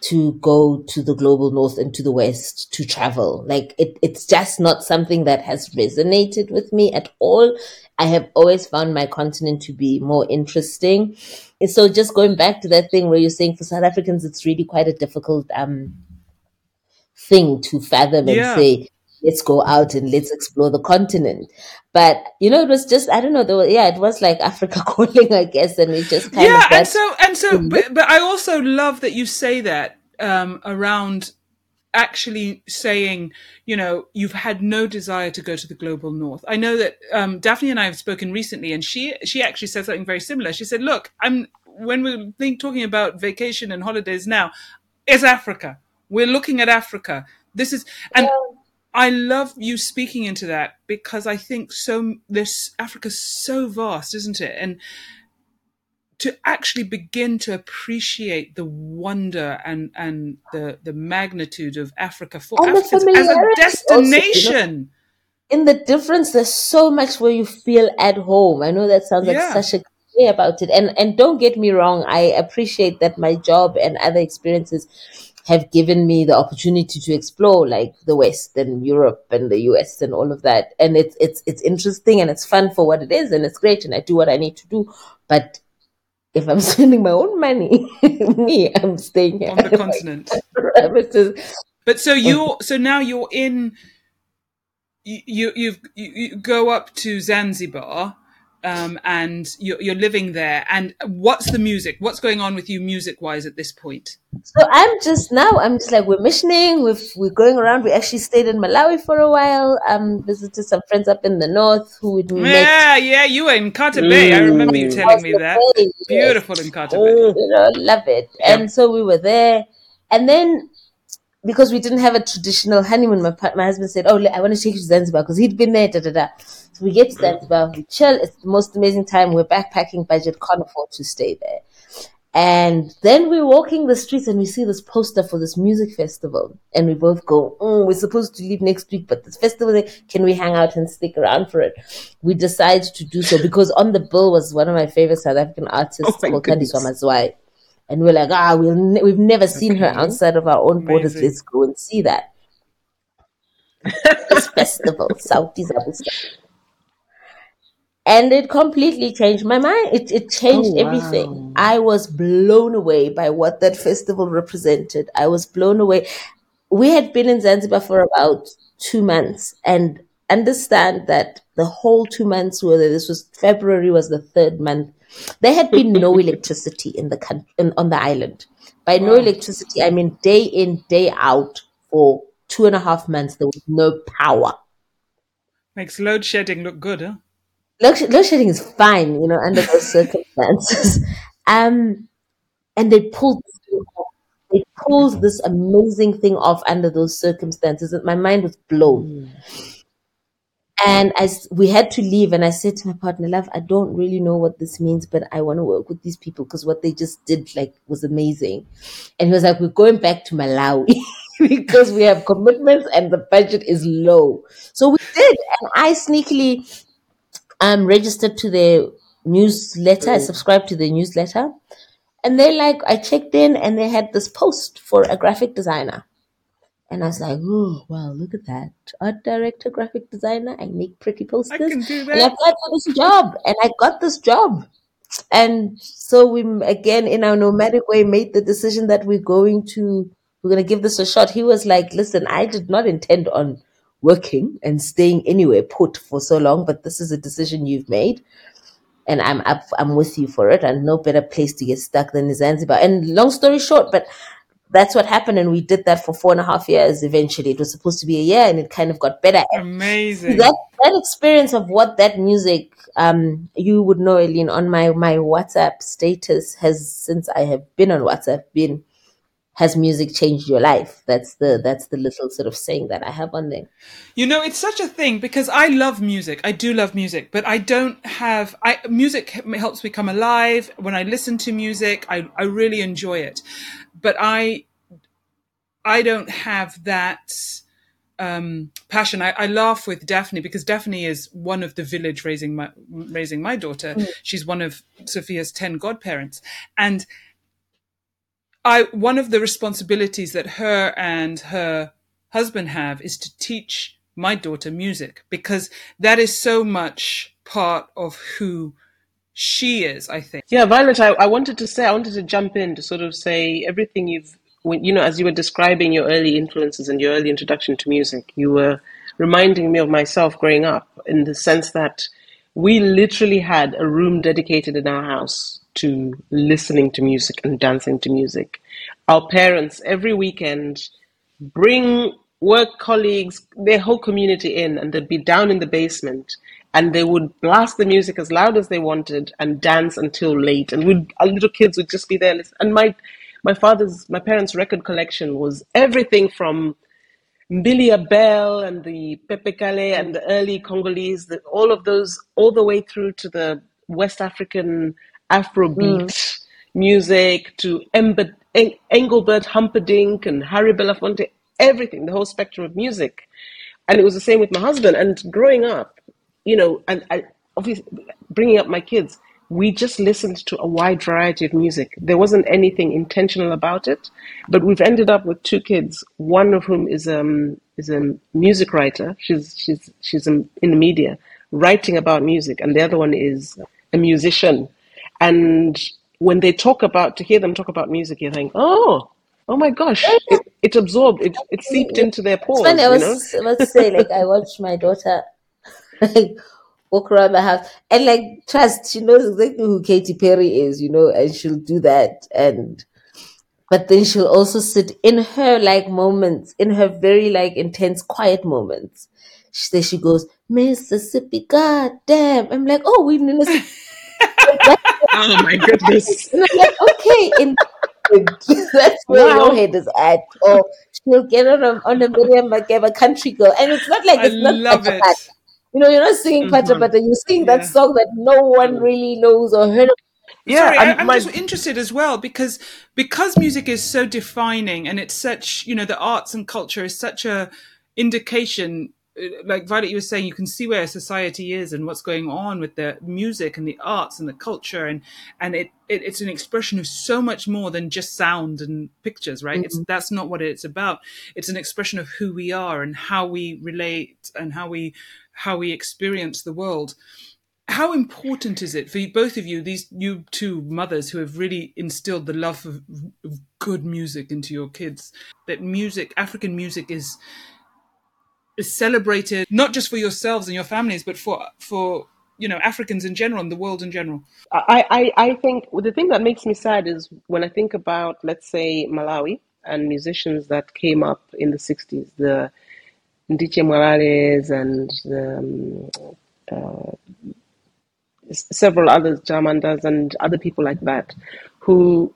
to go to the global north and to the west to travel. Like it, it's just not something that has resonated with me at all. I have always found my continent to be more interesting. And so just going back to that thing where you're saying for South Africans, it's really quite a difficult um, thing to fathom and say, let's go out and let's explore the continent. But, you know, it was just, I don't know, there was, yeah, it was like Africa calling, I guess. And it just kind of yeah, of, and so and so, but, but I also love that you say that um, around actually saying, you know, you've had no desire to go to the global north. I know that um, Daphne and I have spoken recently, and she she actually said something very similar. She said, "Look, I'm when we're think, talking about vacation and holidays now, is Africa. We're looking at Africa. This is and." I love you speaking into that because I think so. This Africa's so vast, isn't it? And to actually begin to appreciate the wonder and and the the magnitude of Africa for And Africans as a familiarity also, you know. destination. in the difference, there's so much where you feel at home. I know that sounds like Yeah. such a cliche about it. And and don't get me wrong, I appreciate that my job and other experiences have given me the opportunity to explore like the West and Europe and the US and all of that. And it's it's it's interesting and it's fun for what it is and it's great and I do what I need to do. But if I'm spending my own money, me, I'm staying here. on the continent. But so you're so now you're in you you you've, you, you go up to Zanzibar um, and you're, you're living there. And what's the music? What's going on with you music wise at this point? So I'm just now. I'm just like we're missioning. We've we're going around. We actually stayed in Malawi for a while. Um, visited some friends up in the north who we met. Yeah, yeah, you were in Nkhata Bay. I remember you Mm. telling me that. Yes. Beautiful in Nkhata Bay. Oh, You know, love it. And so we were there, and then because we didn't have a traditional honeymoon, my my husband said, "Oh, I want to take you to Zanzibar because he'd been there." Da da da. So we get to Zanzibar, we chill. It's the most amazing time. We're backpacking budget, can't afford to stay there. And then we're walking the streets and we see this poster for this music festival. And we both go, mm, we're supposed to leave next week, but this festival, can we hang out and stick around for it? We decide to do so because on the bill was one of my favorite South African artists Oh called goodness. Thandiswa Mazwai. And we're like, ah, we'll ne- we've never seen her outside of our own borders. Amazing. Let's go and see that. this festival, Sauti za Busara and it completely changed my mind. It it changed Oh, everything. I was blown away by what that festival represented. I was blown away. We had been in Zanzibar for about two months, and understand that the whole two months were this was February was the third month. There had been no electricity in the country in, on the island. By no electricity, I mean day in day out for two and a half months. There was no power. Makes load shedding look good, huh? load, load shedding is fine, you know, under those circumstances. Um, and they pulled this thing off. they pulled this amazing thing off under those circumstances. And my mind was blown. And as we had to leave, and I said to my partner, "Love, I don't really know what this means, but I want to work with these people because what they just did, like, was amazing." And he was like, "We're going back to Malawi." because we have commitments and the budget is low. So we did. And I sneakily um, registered to their newsletter. I subscribed to the newsletter. And they like, I checked in and they had this post for a graphic designer. And I was like, oh, wow, look at that. Art director, graphic designer. I make pretty posters. I can do that. And I applied for this job and I got this job. And so we, again, in our nomadic way, made the decision that we're going to, we're going to give this a shot. He was like, listen, I did not intend on working and staying anywhere put for so long, but this is a decision you've made. And I'm up, I'm with you for it. And no better place to get stuck than Zanzibar. And long story short, but that's what happened. And we did that for four and a half years eventually. It was supposed to be a year and it kind of got better Amazing. that that experience of what that music um you would know Aileen on my my WhatsApp status has since I have been on WhatsApp been has music changed your life that's the that's the little sort of saying that I have on there You know, it's such a thing because I love music. I do love music, but I don't have. I music helps me come alive. When I listen to music, I I really enjoy it, but I I don't have that um, passion. I, I laugh with Daphne because Daphne is one of the village raising my raising my daughter. She's one of Sophia's ten godparents, and I one of the responsibilities that her and her husband have is to teach my daughter music because that is so much part of who she is. I think. Yeah, Violet, I, I wanted to say, I wanted to jump in to sort of say everything you've, you know, as you were describing your early influences and your early introduction to music, you were reminding me of myself growing up in the sense that we literally had a room dedicated in our house to listening to music and dancing to music. Our parents, every weekend, bring work colleagues, their whole community in, and they'd be down in the basement, and they would blast the music as loud as they wanted and dance until late. And we'd, our little kids would just be there. And my, my father's, my parents' record collection was everything from Mbilia Bel and the Pepe Kalle and the early Congolese, the, all of those, all the way through to the West African Afrobeat mm. music to Ember, En- Engelbert Humperdinck and Harry Belafonte, everything, the whole spectrum of music. And it was the same with my husband. And growing up, you know, and I obviously bringing up my kids, we just listened to a wide variety of music. There wasn't anything intentional about it, but we've ended up with two kids. One of whom is um is a music writer. She's she's she's in, in the media writing about music, and the other one is a musician. And when they talk about to hear them talk about music, you think, oh, oh my gosh, it, it absorbed, it it seeped into their pores. it's funny I you was know. about to say like I watched my daughter like walk around the house and like trust she knows exactly who Katy Perry is you know and she'll do that and but then she'll also sit in her like moments in her very like intense quiet moments she then she goes Mississippi god damn I'm like oh we Mississippi Oh my goodness. and I'm like okay in that's where Wow. your head is at or she'll get on a on a Miriam Makeba country girl and it's not like I it's not love it. Pata. You know, you're not singing Pata Mhm. Pata, you're singing Yeah. that song that no one really knows or heard of. Yeah, Sorry, I, and I'm my just interested as well because because music is so defining and it's such you know the arts and culture is such a indication. Like Violet, you were saying, you can see where society is and what's going on with the music and the arts and the culture, and and it, it it's an expression of so much more than just sound and pictures, right? It's mm-hmm. that's not what it's about. It's an expression of who we are and how we relate and how we how we experience the world how important is it for both of you, these you two mothers who have really instilled the love of, of good music into your kids, that music, African music is is celebrated not just for yourselves and your families, but for for you know Africans in general and the world in general. I, I, I think the thing that makes me sad is when I think about, let's say, Malawi and musicians that came up in the 60s, the Ndiche Mwalale and the, um, uh, several others, Jamandas and other people like that, who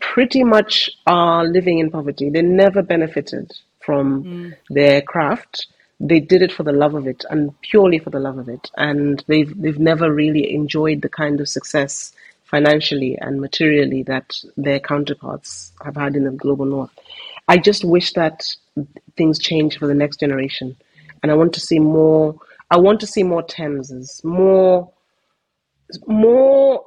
pretty much are living in poverty. They never benefited from mm. their craft. They did it for the love of it and purely for the love of it. And they've they've never really enjoyed the kind of success financially and materially that their counterparts have had in the global north. I just wish that things change for the next generation. And I want to see more I want to see more Thameses, more more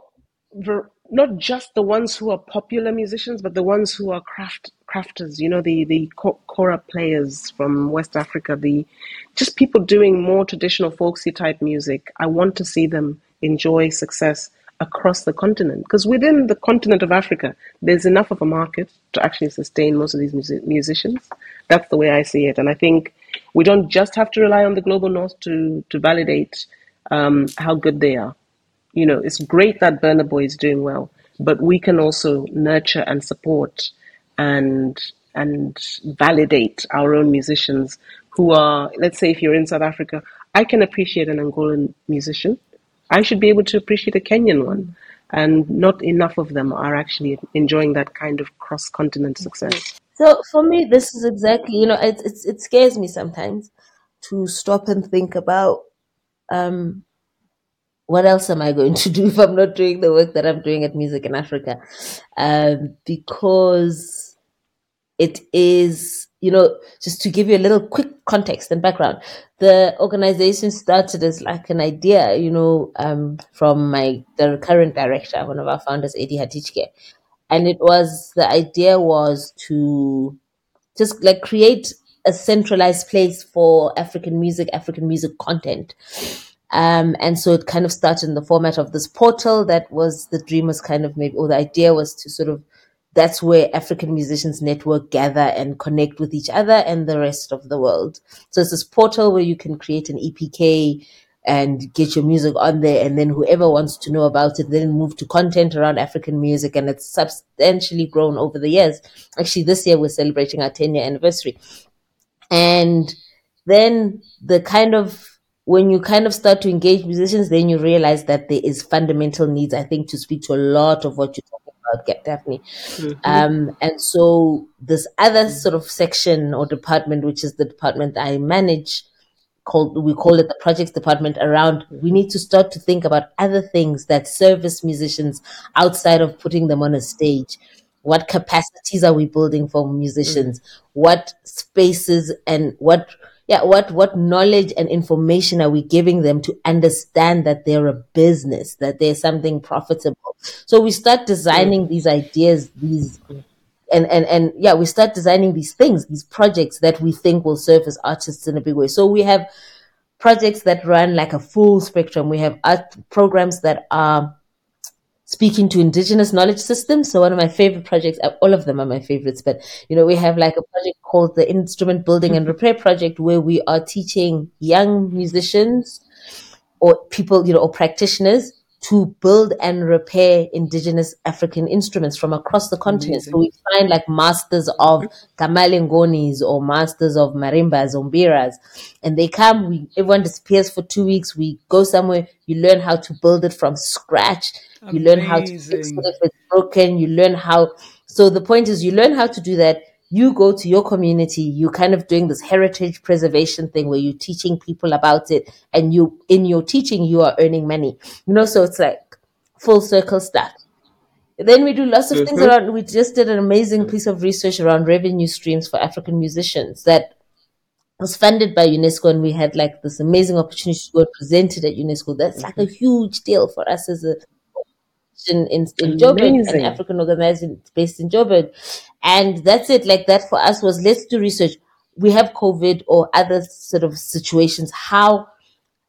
not just the ones who are popular musicians, but the ones who are craft crafters. You know, the the kora players from West Africa, the just people doing more traditional folksy type music. I want to see them enjoy success across the continent because within the continent of Africa, there's enough of a market to actually sustain most of these music- musicians. That's the way I see it, and I think we don't just have to rely on the global north to to validate um, how good they are you know, it's great that Burna Boy is doing well, but we can also nurture and support and and validate our own musicians who are, let's say, if you're in South Africa, I can appreciate an Angolan musician. I should be able to appreciate a Kenyan one. And not enough of them are actually enjoying that kind of cross continent success. So for me, this is exactly, you know, it, it, it scares me sometimes to stop and think about um, what else am I going to do if I'm not doing the work that I'm doing at Music in Africa? Um, because it is, you know, just to give you a little quick context and background, the organization started as like an idea, you know, um, from my the current director, one of our founders, Eddie Hatitye. And it was the idea was to just like create a centralized place for African music, African music content um, and so it kind of started in the format of this portal that was the dream was kind of maybe, or the idea was to sort of, that's where African musicians network, gather and connect with each other and the rest of the world. So it's this portal where you can create an EPK and get your music on there. And then whoever wants to know about it, then move to content around African music. And it's substantially grown over the years. Actually, this year we're celebrating our 10 year anniversary. And then the kind of when you kind of start to engage musicians, then you realize that there is fundamental needs, I think, to speak to a lot of what you're talking about, Daphne. Mm-hmm. Um, and so this other sort of section or department, which is the department I manage, called we call it the projects department around we need to start to think about other things that service musicians outside of putting them on a stage what capacities are we building for musicians mm. what spaces and what yeah what what knowledge and information are we giving them to understand that they're a business that they're something profitable? So we start designing mm. these ideas these and and and yeah we start designing these things these projects that we think will serve as artists in a big way. So we have projects that run like a full spectrum. We have art programs that are speaking to indigenous knowledge systems. So one of my favorite projects, uh, all of them are my favorites, but you know, we have like a project called the Instrument Building and mm-hmm. Repair Project where we are teaching young musicians or people, you know, or practitioners to build and repair indigenous African instruments from across the continent. Amazing. So we find like masters of kamalen ngonis or masters of marimbas or mbiras, and they come. We everyone disappears for two weeks. We go somewhere. You learn how to build it from scratch. Amazing. You learn how to fix it if it's broken. You learn how. So the point is, you learn how to do that you go to your community, you kind of doing this heritage preservation thing where you're teaching people about it and you, in your teaching, you are earning money. You know, so it's like full circle stuff. Then we do lots of mm-hmm. things around, we just did an amazing piece of research around revenue streams for African musicians that was funded by UNESCO and we had like this amazing opportunity to go present it at UNESCO. That's like a huge deal for us as a in in, in Joburg, an African organization based in Joburg, and that's it. Like that for us was let's do research. We have COVID or other sort of situations. How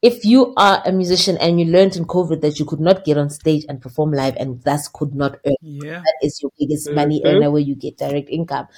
if you are a musician and you learned in COVID that you could not get on stage and perform live and thus could not earn, Yeah. that is your biggest money Mhm. earner where you get direct income.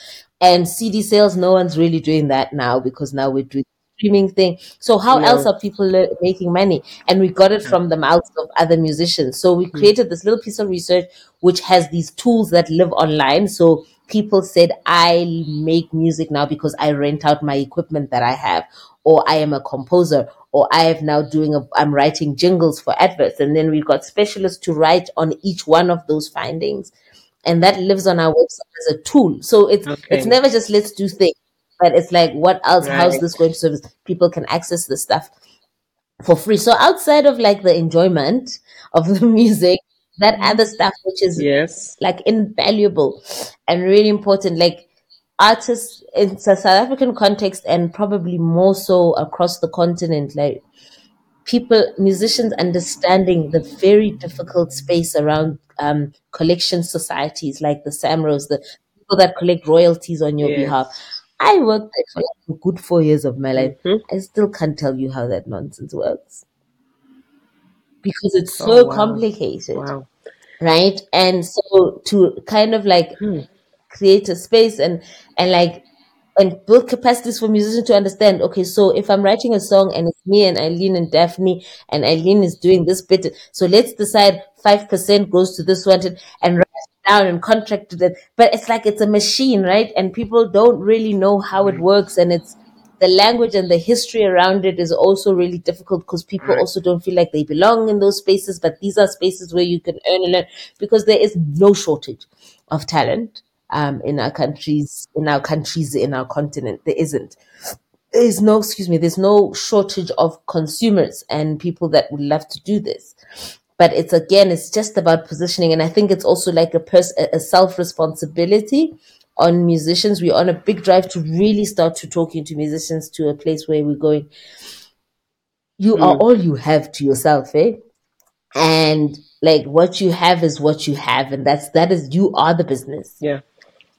And CD sales, no one's really doing that now because now we're doing streaming thing. So how No. else are people le- making money? And we got it from the mouths of other musicians. So we hmm. created this little piece of research which has these tools that live online. So people said, I make music now because I rent out my equipment that I have, or I am a composer, or I am now doing a, I'm writing jingles for adverts. And then we've got specialists to write on each one of those findings. And that lives on our website as a tool. So it's Okay. it's never just let's do things, but it's like what else? How's this going to service? People can access this stuff for free. So outside of like the enjoyment of the music, that other stuff which is Yes. like invaluable and really important, like artists in the South African context and probably more so across the continent, like people, musicians understanding the very difficult space around um, collection societies like the SAMROs, the people that collect royalties on your Yes. behalf. I worked there for like a good four years of my life. Mhm. I still can't tell you how that nonsense works because it's so Oh, wow. complicated, Wow. right? And so to kind of like Hmm. create a space and and like and build capacities for musicians to understand okay so if i'm writing a song and it's me and aileen and daphne and aileen is doing this bit so let's decide 5% goes to this one and and write it down and contract it but it's like it's a machine right and people don't really know how it works and it's the language and the history around it is also really difficult because people Right. also don't feel like they belong in those spaces but these are spaces where you can earn and learn because there is no shortage of talent um, in our countries, in our countries, in our continent. There isn't. There is no, excuse me, there's no shortage of consumers and people that would love to do this. But it's again, it's just about positioning, and I think it's also like a pers- a self responsibility on musicians. We're on a big drive to really start to talking to musicians to a place where we're going. You are Mm. all you have to yourself, eh? And like what you have is what you have, and that's that is you are the business Yeah.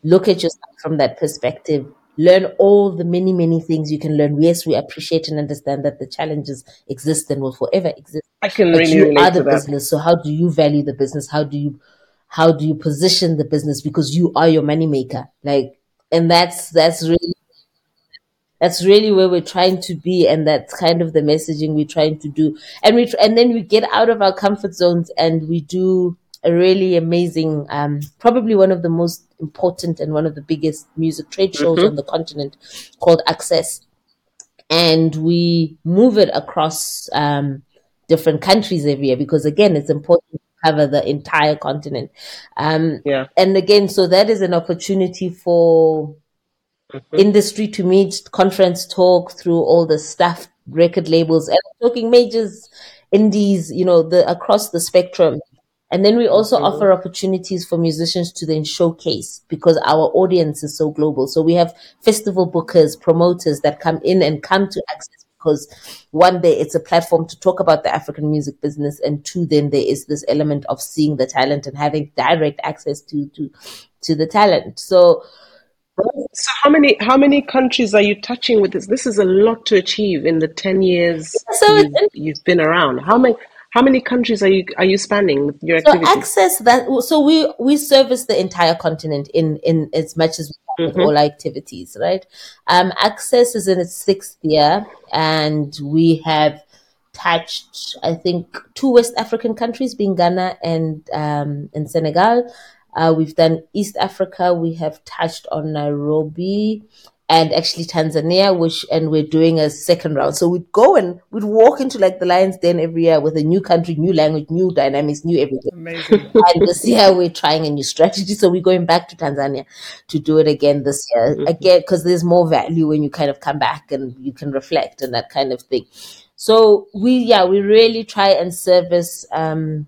look at yourself from that perspective learn all the many many things you can learn yes we appreciate and understand that the challenges exist and will forever exist I can but really you relate are the business so how do you value the business? How do you how do you position the business? Because you are your money maker like and that's that's really that's really where we're trying to be and that's kind of the messaging we're trying to do. And we and then we get out of our comfort zones and we do a really amazing um probably one of the most important and one of the biggest music trade shows Mhm. on the continent called ACCES. And we move it across um different countries every year because again it's important to cover the entire continent um Yeah. and again so that is an opportunity for Mhm. industry to meet, conference talk through all the stuff, record labels, and talking majors, indies, you know, the across the spectrum. And then we also Mhm. offer opportunities for musicians to then showcase because our audience is so global. So we have festival bookers, promoters that come in and come to ACCES because one day it's a platform to talk about the African music business, and two, then there is this element of seeing the talent and having direct access to to to the talent. So So how many how many countries are you touching with this? This is a lot to achieve in the ten years So you've, you've been around. How many how many countries are you are you spanning with your So activities? ACCES that so we we service the entire continent in in as much as we can with Mhm. all our activities, right? Um, ACCES is in its sixth year, and we have touched I think two West African countries, being Ghana and um, and Senegal. Uh, we've done East Africa. We have touched on Nairobi and actually Tanzania, which and we're doing a second round. So we'd go and we'd walk into like the Lions Den every year with a new country, new language, new dynamics, new everything. Amazing. And this year we're trying a new strategy. So we're going back to Tanzania to do it again this year. Mhm. Again, because there's more value when you kind of come back and you can reflect and that kind of thing. So we, yeah, we really try and service, um,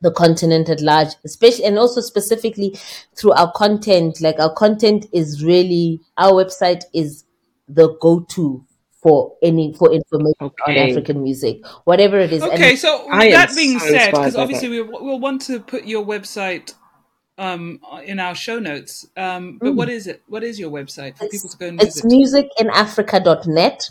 the continent at large, especially and also specifically through our content. Like our content is really our website is the go-to for any for information on African music, whatever it is. And Okay, so I that being so said, because obviously we, we'll want to put your website um, in our show notes. Um, but Mm. what is it? What is your website for It's, people to go and it's visit? musicinafrica.net.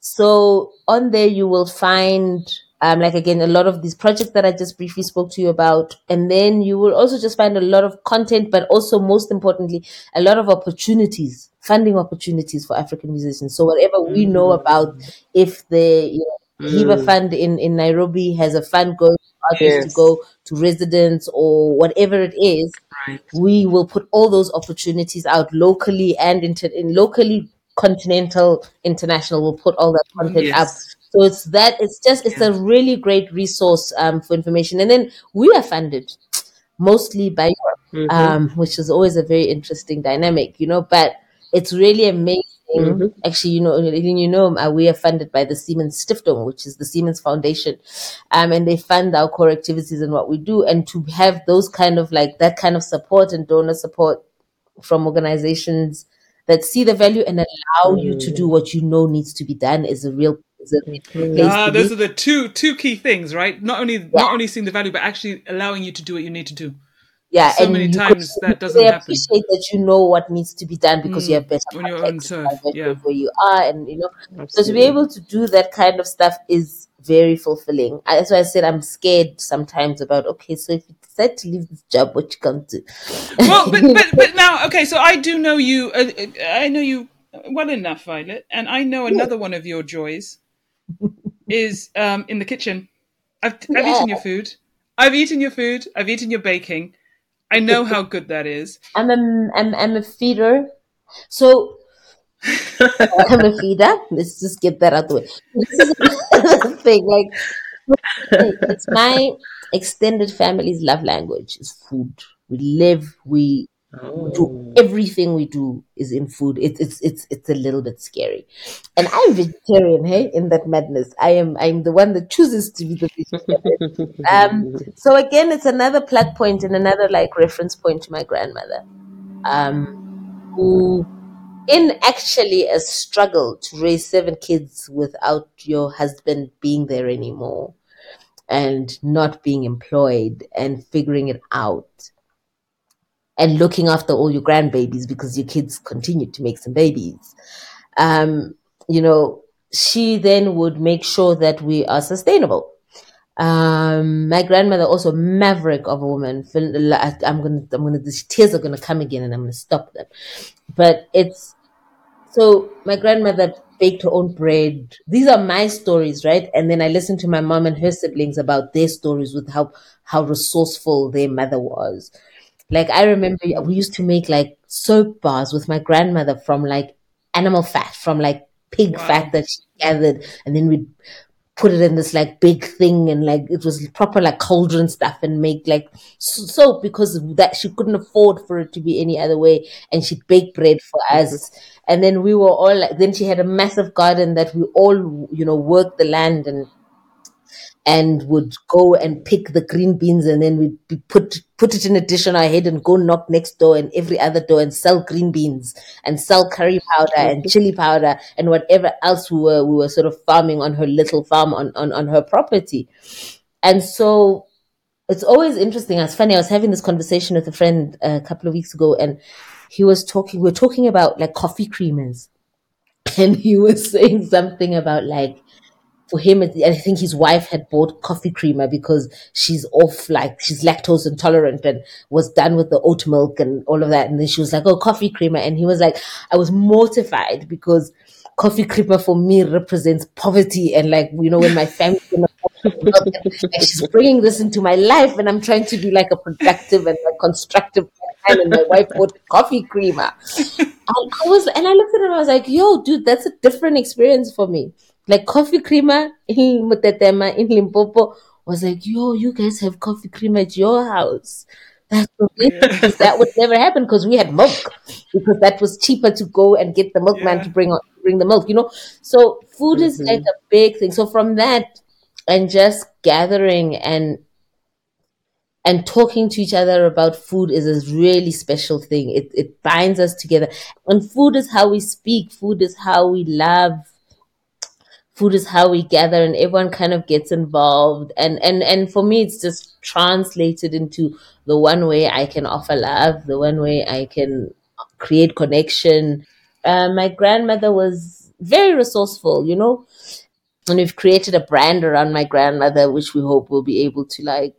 So on there, you will find, um, like again, a lot of these projects that I just briefly spoke to you about. And then you will also just find a lot of content, but also most importantly, a lot of opportunities, funding opportunities for African musicians. So whatever we know about, if the you know, HEVA Fund in, in Nairobi has a fund going to artists to go to residents or whatever it is, Right. we will put all those opportunities out locally and inter- in locally continental international we'll put all that content up. So it's that it's just it's a really great resource um, for information. And then we are funded mostly by Europe Mhm. um, which is always a very interesting dynamic you know but it's really amazing. Mhm. actually you know you know uh, we are funded by the siemens stiftung which is the siemens foundation um, and they fund our core activities and what we do. And to have those kind of like that kind of support and donor support from organizations that see the value and allow you to do mm. what you know needs to be done is a real is a real place Ah, to those be. are the two two key things, right? Not only not only seeing the value, but actually allowing you to do what you need to do. yeah, so and many times could- that doesn't they happen. appreciate that you know what needs to be done because you mm, have better on your own context, turf, you better yeah. where you are, and you know. So to be able to do that kind of stuff is very fulfilling. I- That's why I said I'm scared sometimes about. Okay, so if you decide to leave this job, what you come to? well, but, but but now, okay. So I do know you. Uh, uh, I know you well enough, Violet, and I know another one of your joys is um, in the kitchen. I've I've eaten your food. I've eaten your food. I've eaten your baking. I know how good that is. I'm a, I'm, I'm a feeder. So I'm a feeder. Let's just get that out of the way. This is another thing. Like it's my extended family's love language is food. We live, we Oh. do everything we do is in food. It's it's it's it's a little bit scary. And I'm vegetarian, hey, in that madness. I am I'm the one that chooses to be the vegetarian. Um, so again, it's another plug point and another like reference point to my grandmother, um, who, in actually a struggle to raise seven kids without your husband being there anymore, and not being employed and figuring it out, and looking after all your grandbabies because your kids continued to make some babies. Um, you know, she then would make sure that we are sustainable um, my grandmother also maverick of a woman. I'm gonna, I'm gonna, the tears are gonna come again, and I'm gonna stop them. But it's so my grandmother baked her own bread. These are my stories, right? And then I listened to my mom and her siblings about their stories with how how resourceful their mother was. Like I remember we used to make like soap bars with my grandmother from like animal fat, from like pig Wow. fat that she gathered, and then we'd put it in this like big thing and like it was proper like cauldron stuff and make like soap because that she couldn't afford for it to be any other way and she baked bread for us. And then we were all like then she had a massive garden that we all you know worked the land and and would go and pick the green beans and then we'd be put put it in a dish on our head and go knock next door and every other door and sell green beans and sell curry powder and mm-hmm. chili powder and whatever else we were we were sort of farming on her little farm on, on, on her property. And so it's always interesting. It's funny, I was having this conversation with a friend uh, a couple of weeks ago and he was talking we are talking about like coffee creamers. And he was saying something about like for him, I think his wife had bought coffee creamer because she's off, like she's lactose intolerant and was done with the oat milk and all of that. And then she was like, "Oh, coffee creamer," and he was like, "I was mortified because coffee creamer for me represents poverty and like you know when my family." like she's bringing this into my life, and I'm trying to be like a productive and a constructive and my wife bought coffee creamer. And I was, and I looked at him. I was like, "Yo, dude, that's a different experience for me." Like coffee creamer in Mutetema in Limpopo was like, "Yo, you guys have coffee creamer at your house." That's interesting. That would never happen because we had milk because that was cheaper to go and get the milkman Yeah. to bring bring the milk. You know, so food is mm-hmm. like a big thing. So from that, and just gathering and and talking to each other about food is a really special thing. It it binds us together. And food is how we speak. Food is how we love. Food is how we gather, and everyone kind of gets involved. And and and for me, it's just translated into the one way I can offer love, the one way I can create connection. Uh, my grandmother was very resourceful, you know. And we've created a brand around my grandmother, which we hope will be able to like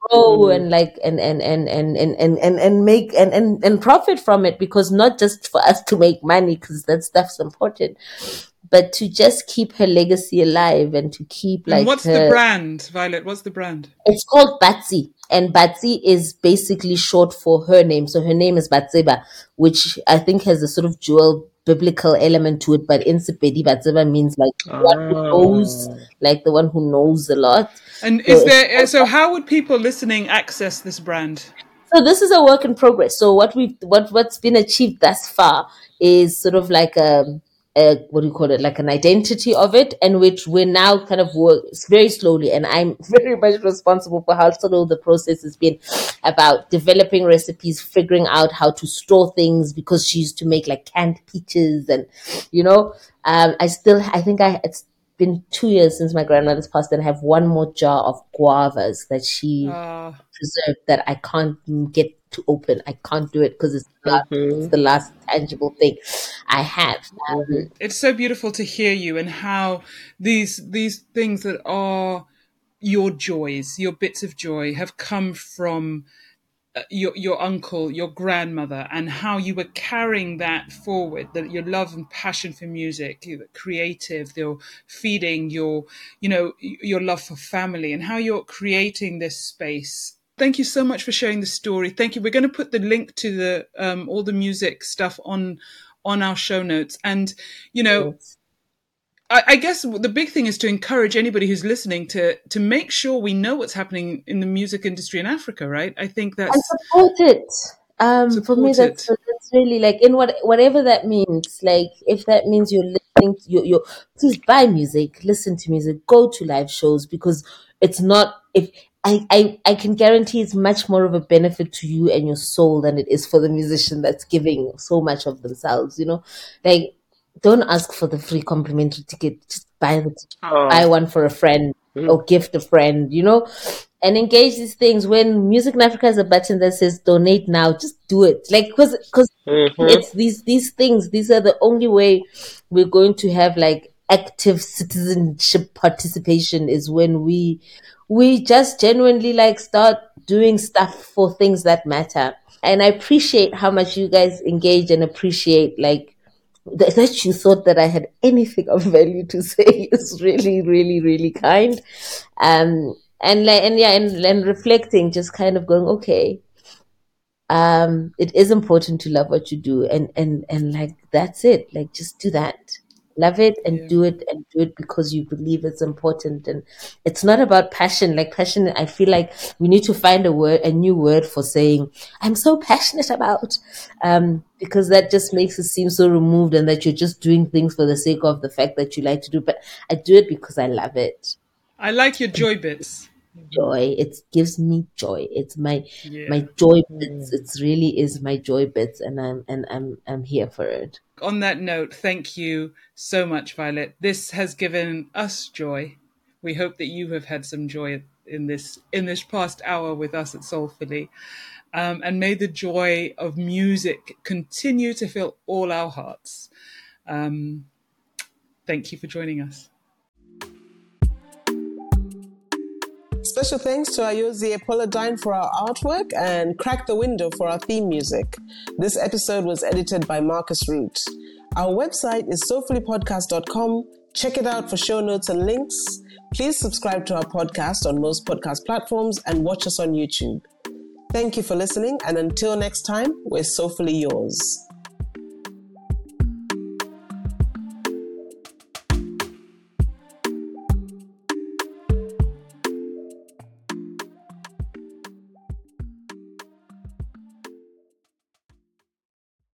grow mm. and like and and and and and and and, and make and, and and profit from it because not just for us to make money because that stuff's important but to just keep her legacy alive and to keep like and what's her, the brand violet? What's the brand? It's called batsy and batsy is basically short for her name. So her name is batseba which i think has a sort of dual biblical element to it but in sepedi batseba means like oh. one who knows ah. like the one who knows a lot. And so is there so how would people listening access this brand? So this is a work in progress. So what we've what what's been achieved thus far is sort of like a um, a, what do you call it, like an identity of it, and which we're now kind of work very slowly. And I'm very much responsible for how slow the process has been about developing recipes, figuring out how to store things because she used to make like canned peaches, and you know, um, I still, I think I it's been two years since my grandmother's passed, and I have one more jar of guavas that she uh. preserved that I can't get to open. I can't do it because it's, mm-hmm. it's, the last tangible thing I have. Um, it's so beautiful to hear you and how these these things that are your joys, your bits of joy, have come from uh, your your uncle, your grandmother, and how you were carrying that forward. That your love and passion for music, creative, your feeding your you know your love for family, and how you're creating this space thank you so much for sharing the story. Thank you. We're going to put the link to the um, all the music stuff on on our show notes. And you know, yes. I, I, guess the big thing is to encourage anybody who's listening to to make sure we know what's happening in the music industry in Africa. Right? I think that's and support it. Um, support for me, that's, that's really like in what whatever that means. Like if that means you're listening, you you please buy music, listen to music, go to live shows because it's not if I, I, I can guarantee it's much more of a benefit to you and your soul than it is for the musician that's giving so much of themselves, you know? Like, don't ask for the free complimentary ticket. Just buy the oh. buy one for a friend mm. or gift a friend, you know? And engage these things. When Music in Africa has a button that says donate now, just do it. Like, cause, cause mm-hmm. it's these, these things, these are the only way we're going to have like active citizenship participation is when we we just genuinely like start doing stuff for things that matter. And I appreciate how much you guys engage and appreciate like that you thought that I had anything of value to say is really, really, really kind. Um, and and yeah, and, and reflecting, just kind of going, okay, um, it is important to love what you do, and and and like that's it. Like, just do that love it and yeah. do it and do it because you believe it's important. And it's not about passion. Like passion i feel like we need to find a word a new word for saying i'm so passionate about um, because that just makes it seem so removed and that you're just doing things for the sake of the fact that you like to do. But i do it because i love it. I like your joy bits joy it gives me joy it's my yeah. my joy bits it really is my joy bits and i'm and i'm i'm here for it on that note, thank you so much, Violet. This has given us joy. We hope that you have had some joy in this in this past hour with us at Soulfully. Um, and may the joy of music continue to fill all our hearts. Um, thank you for joining us. Special thanks to Ayozi Apollodyne for our artwork and Crack the Window for our theme music. This episode was edited by Marcus Root. Our website is soulfullypodcast.com. Check it out for show notes and links. Please subscribe to our podcast on most podcast platforms and watch us on YouTube. Thank you for listening, and until next time, we're soulfully yours.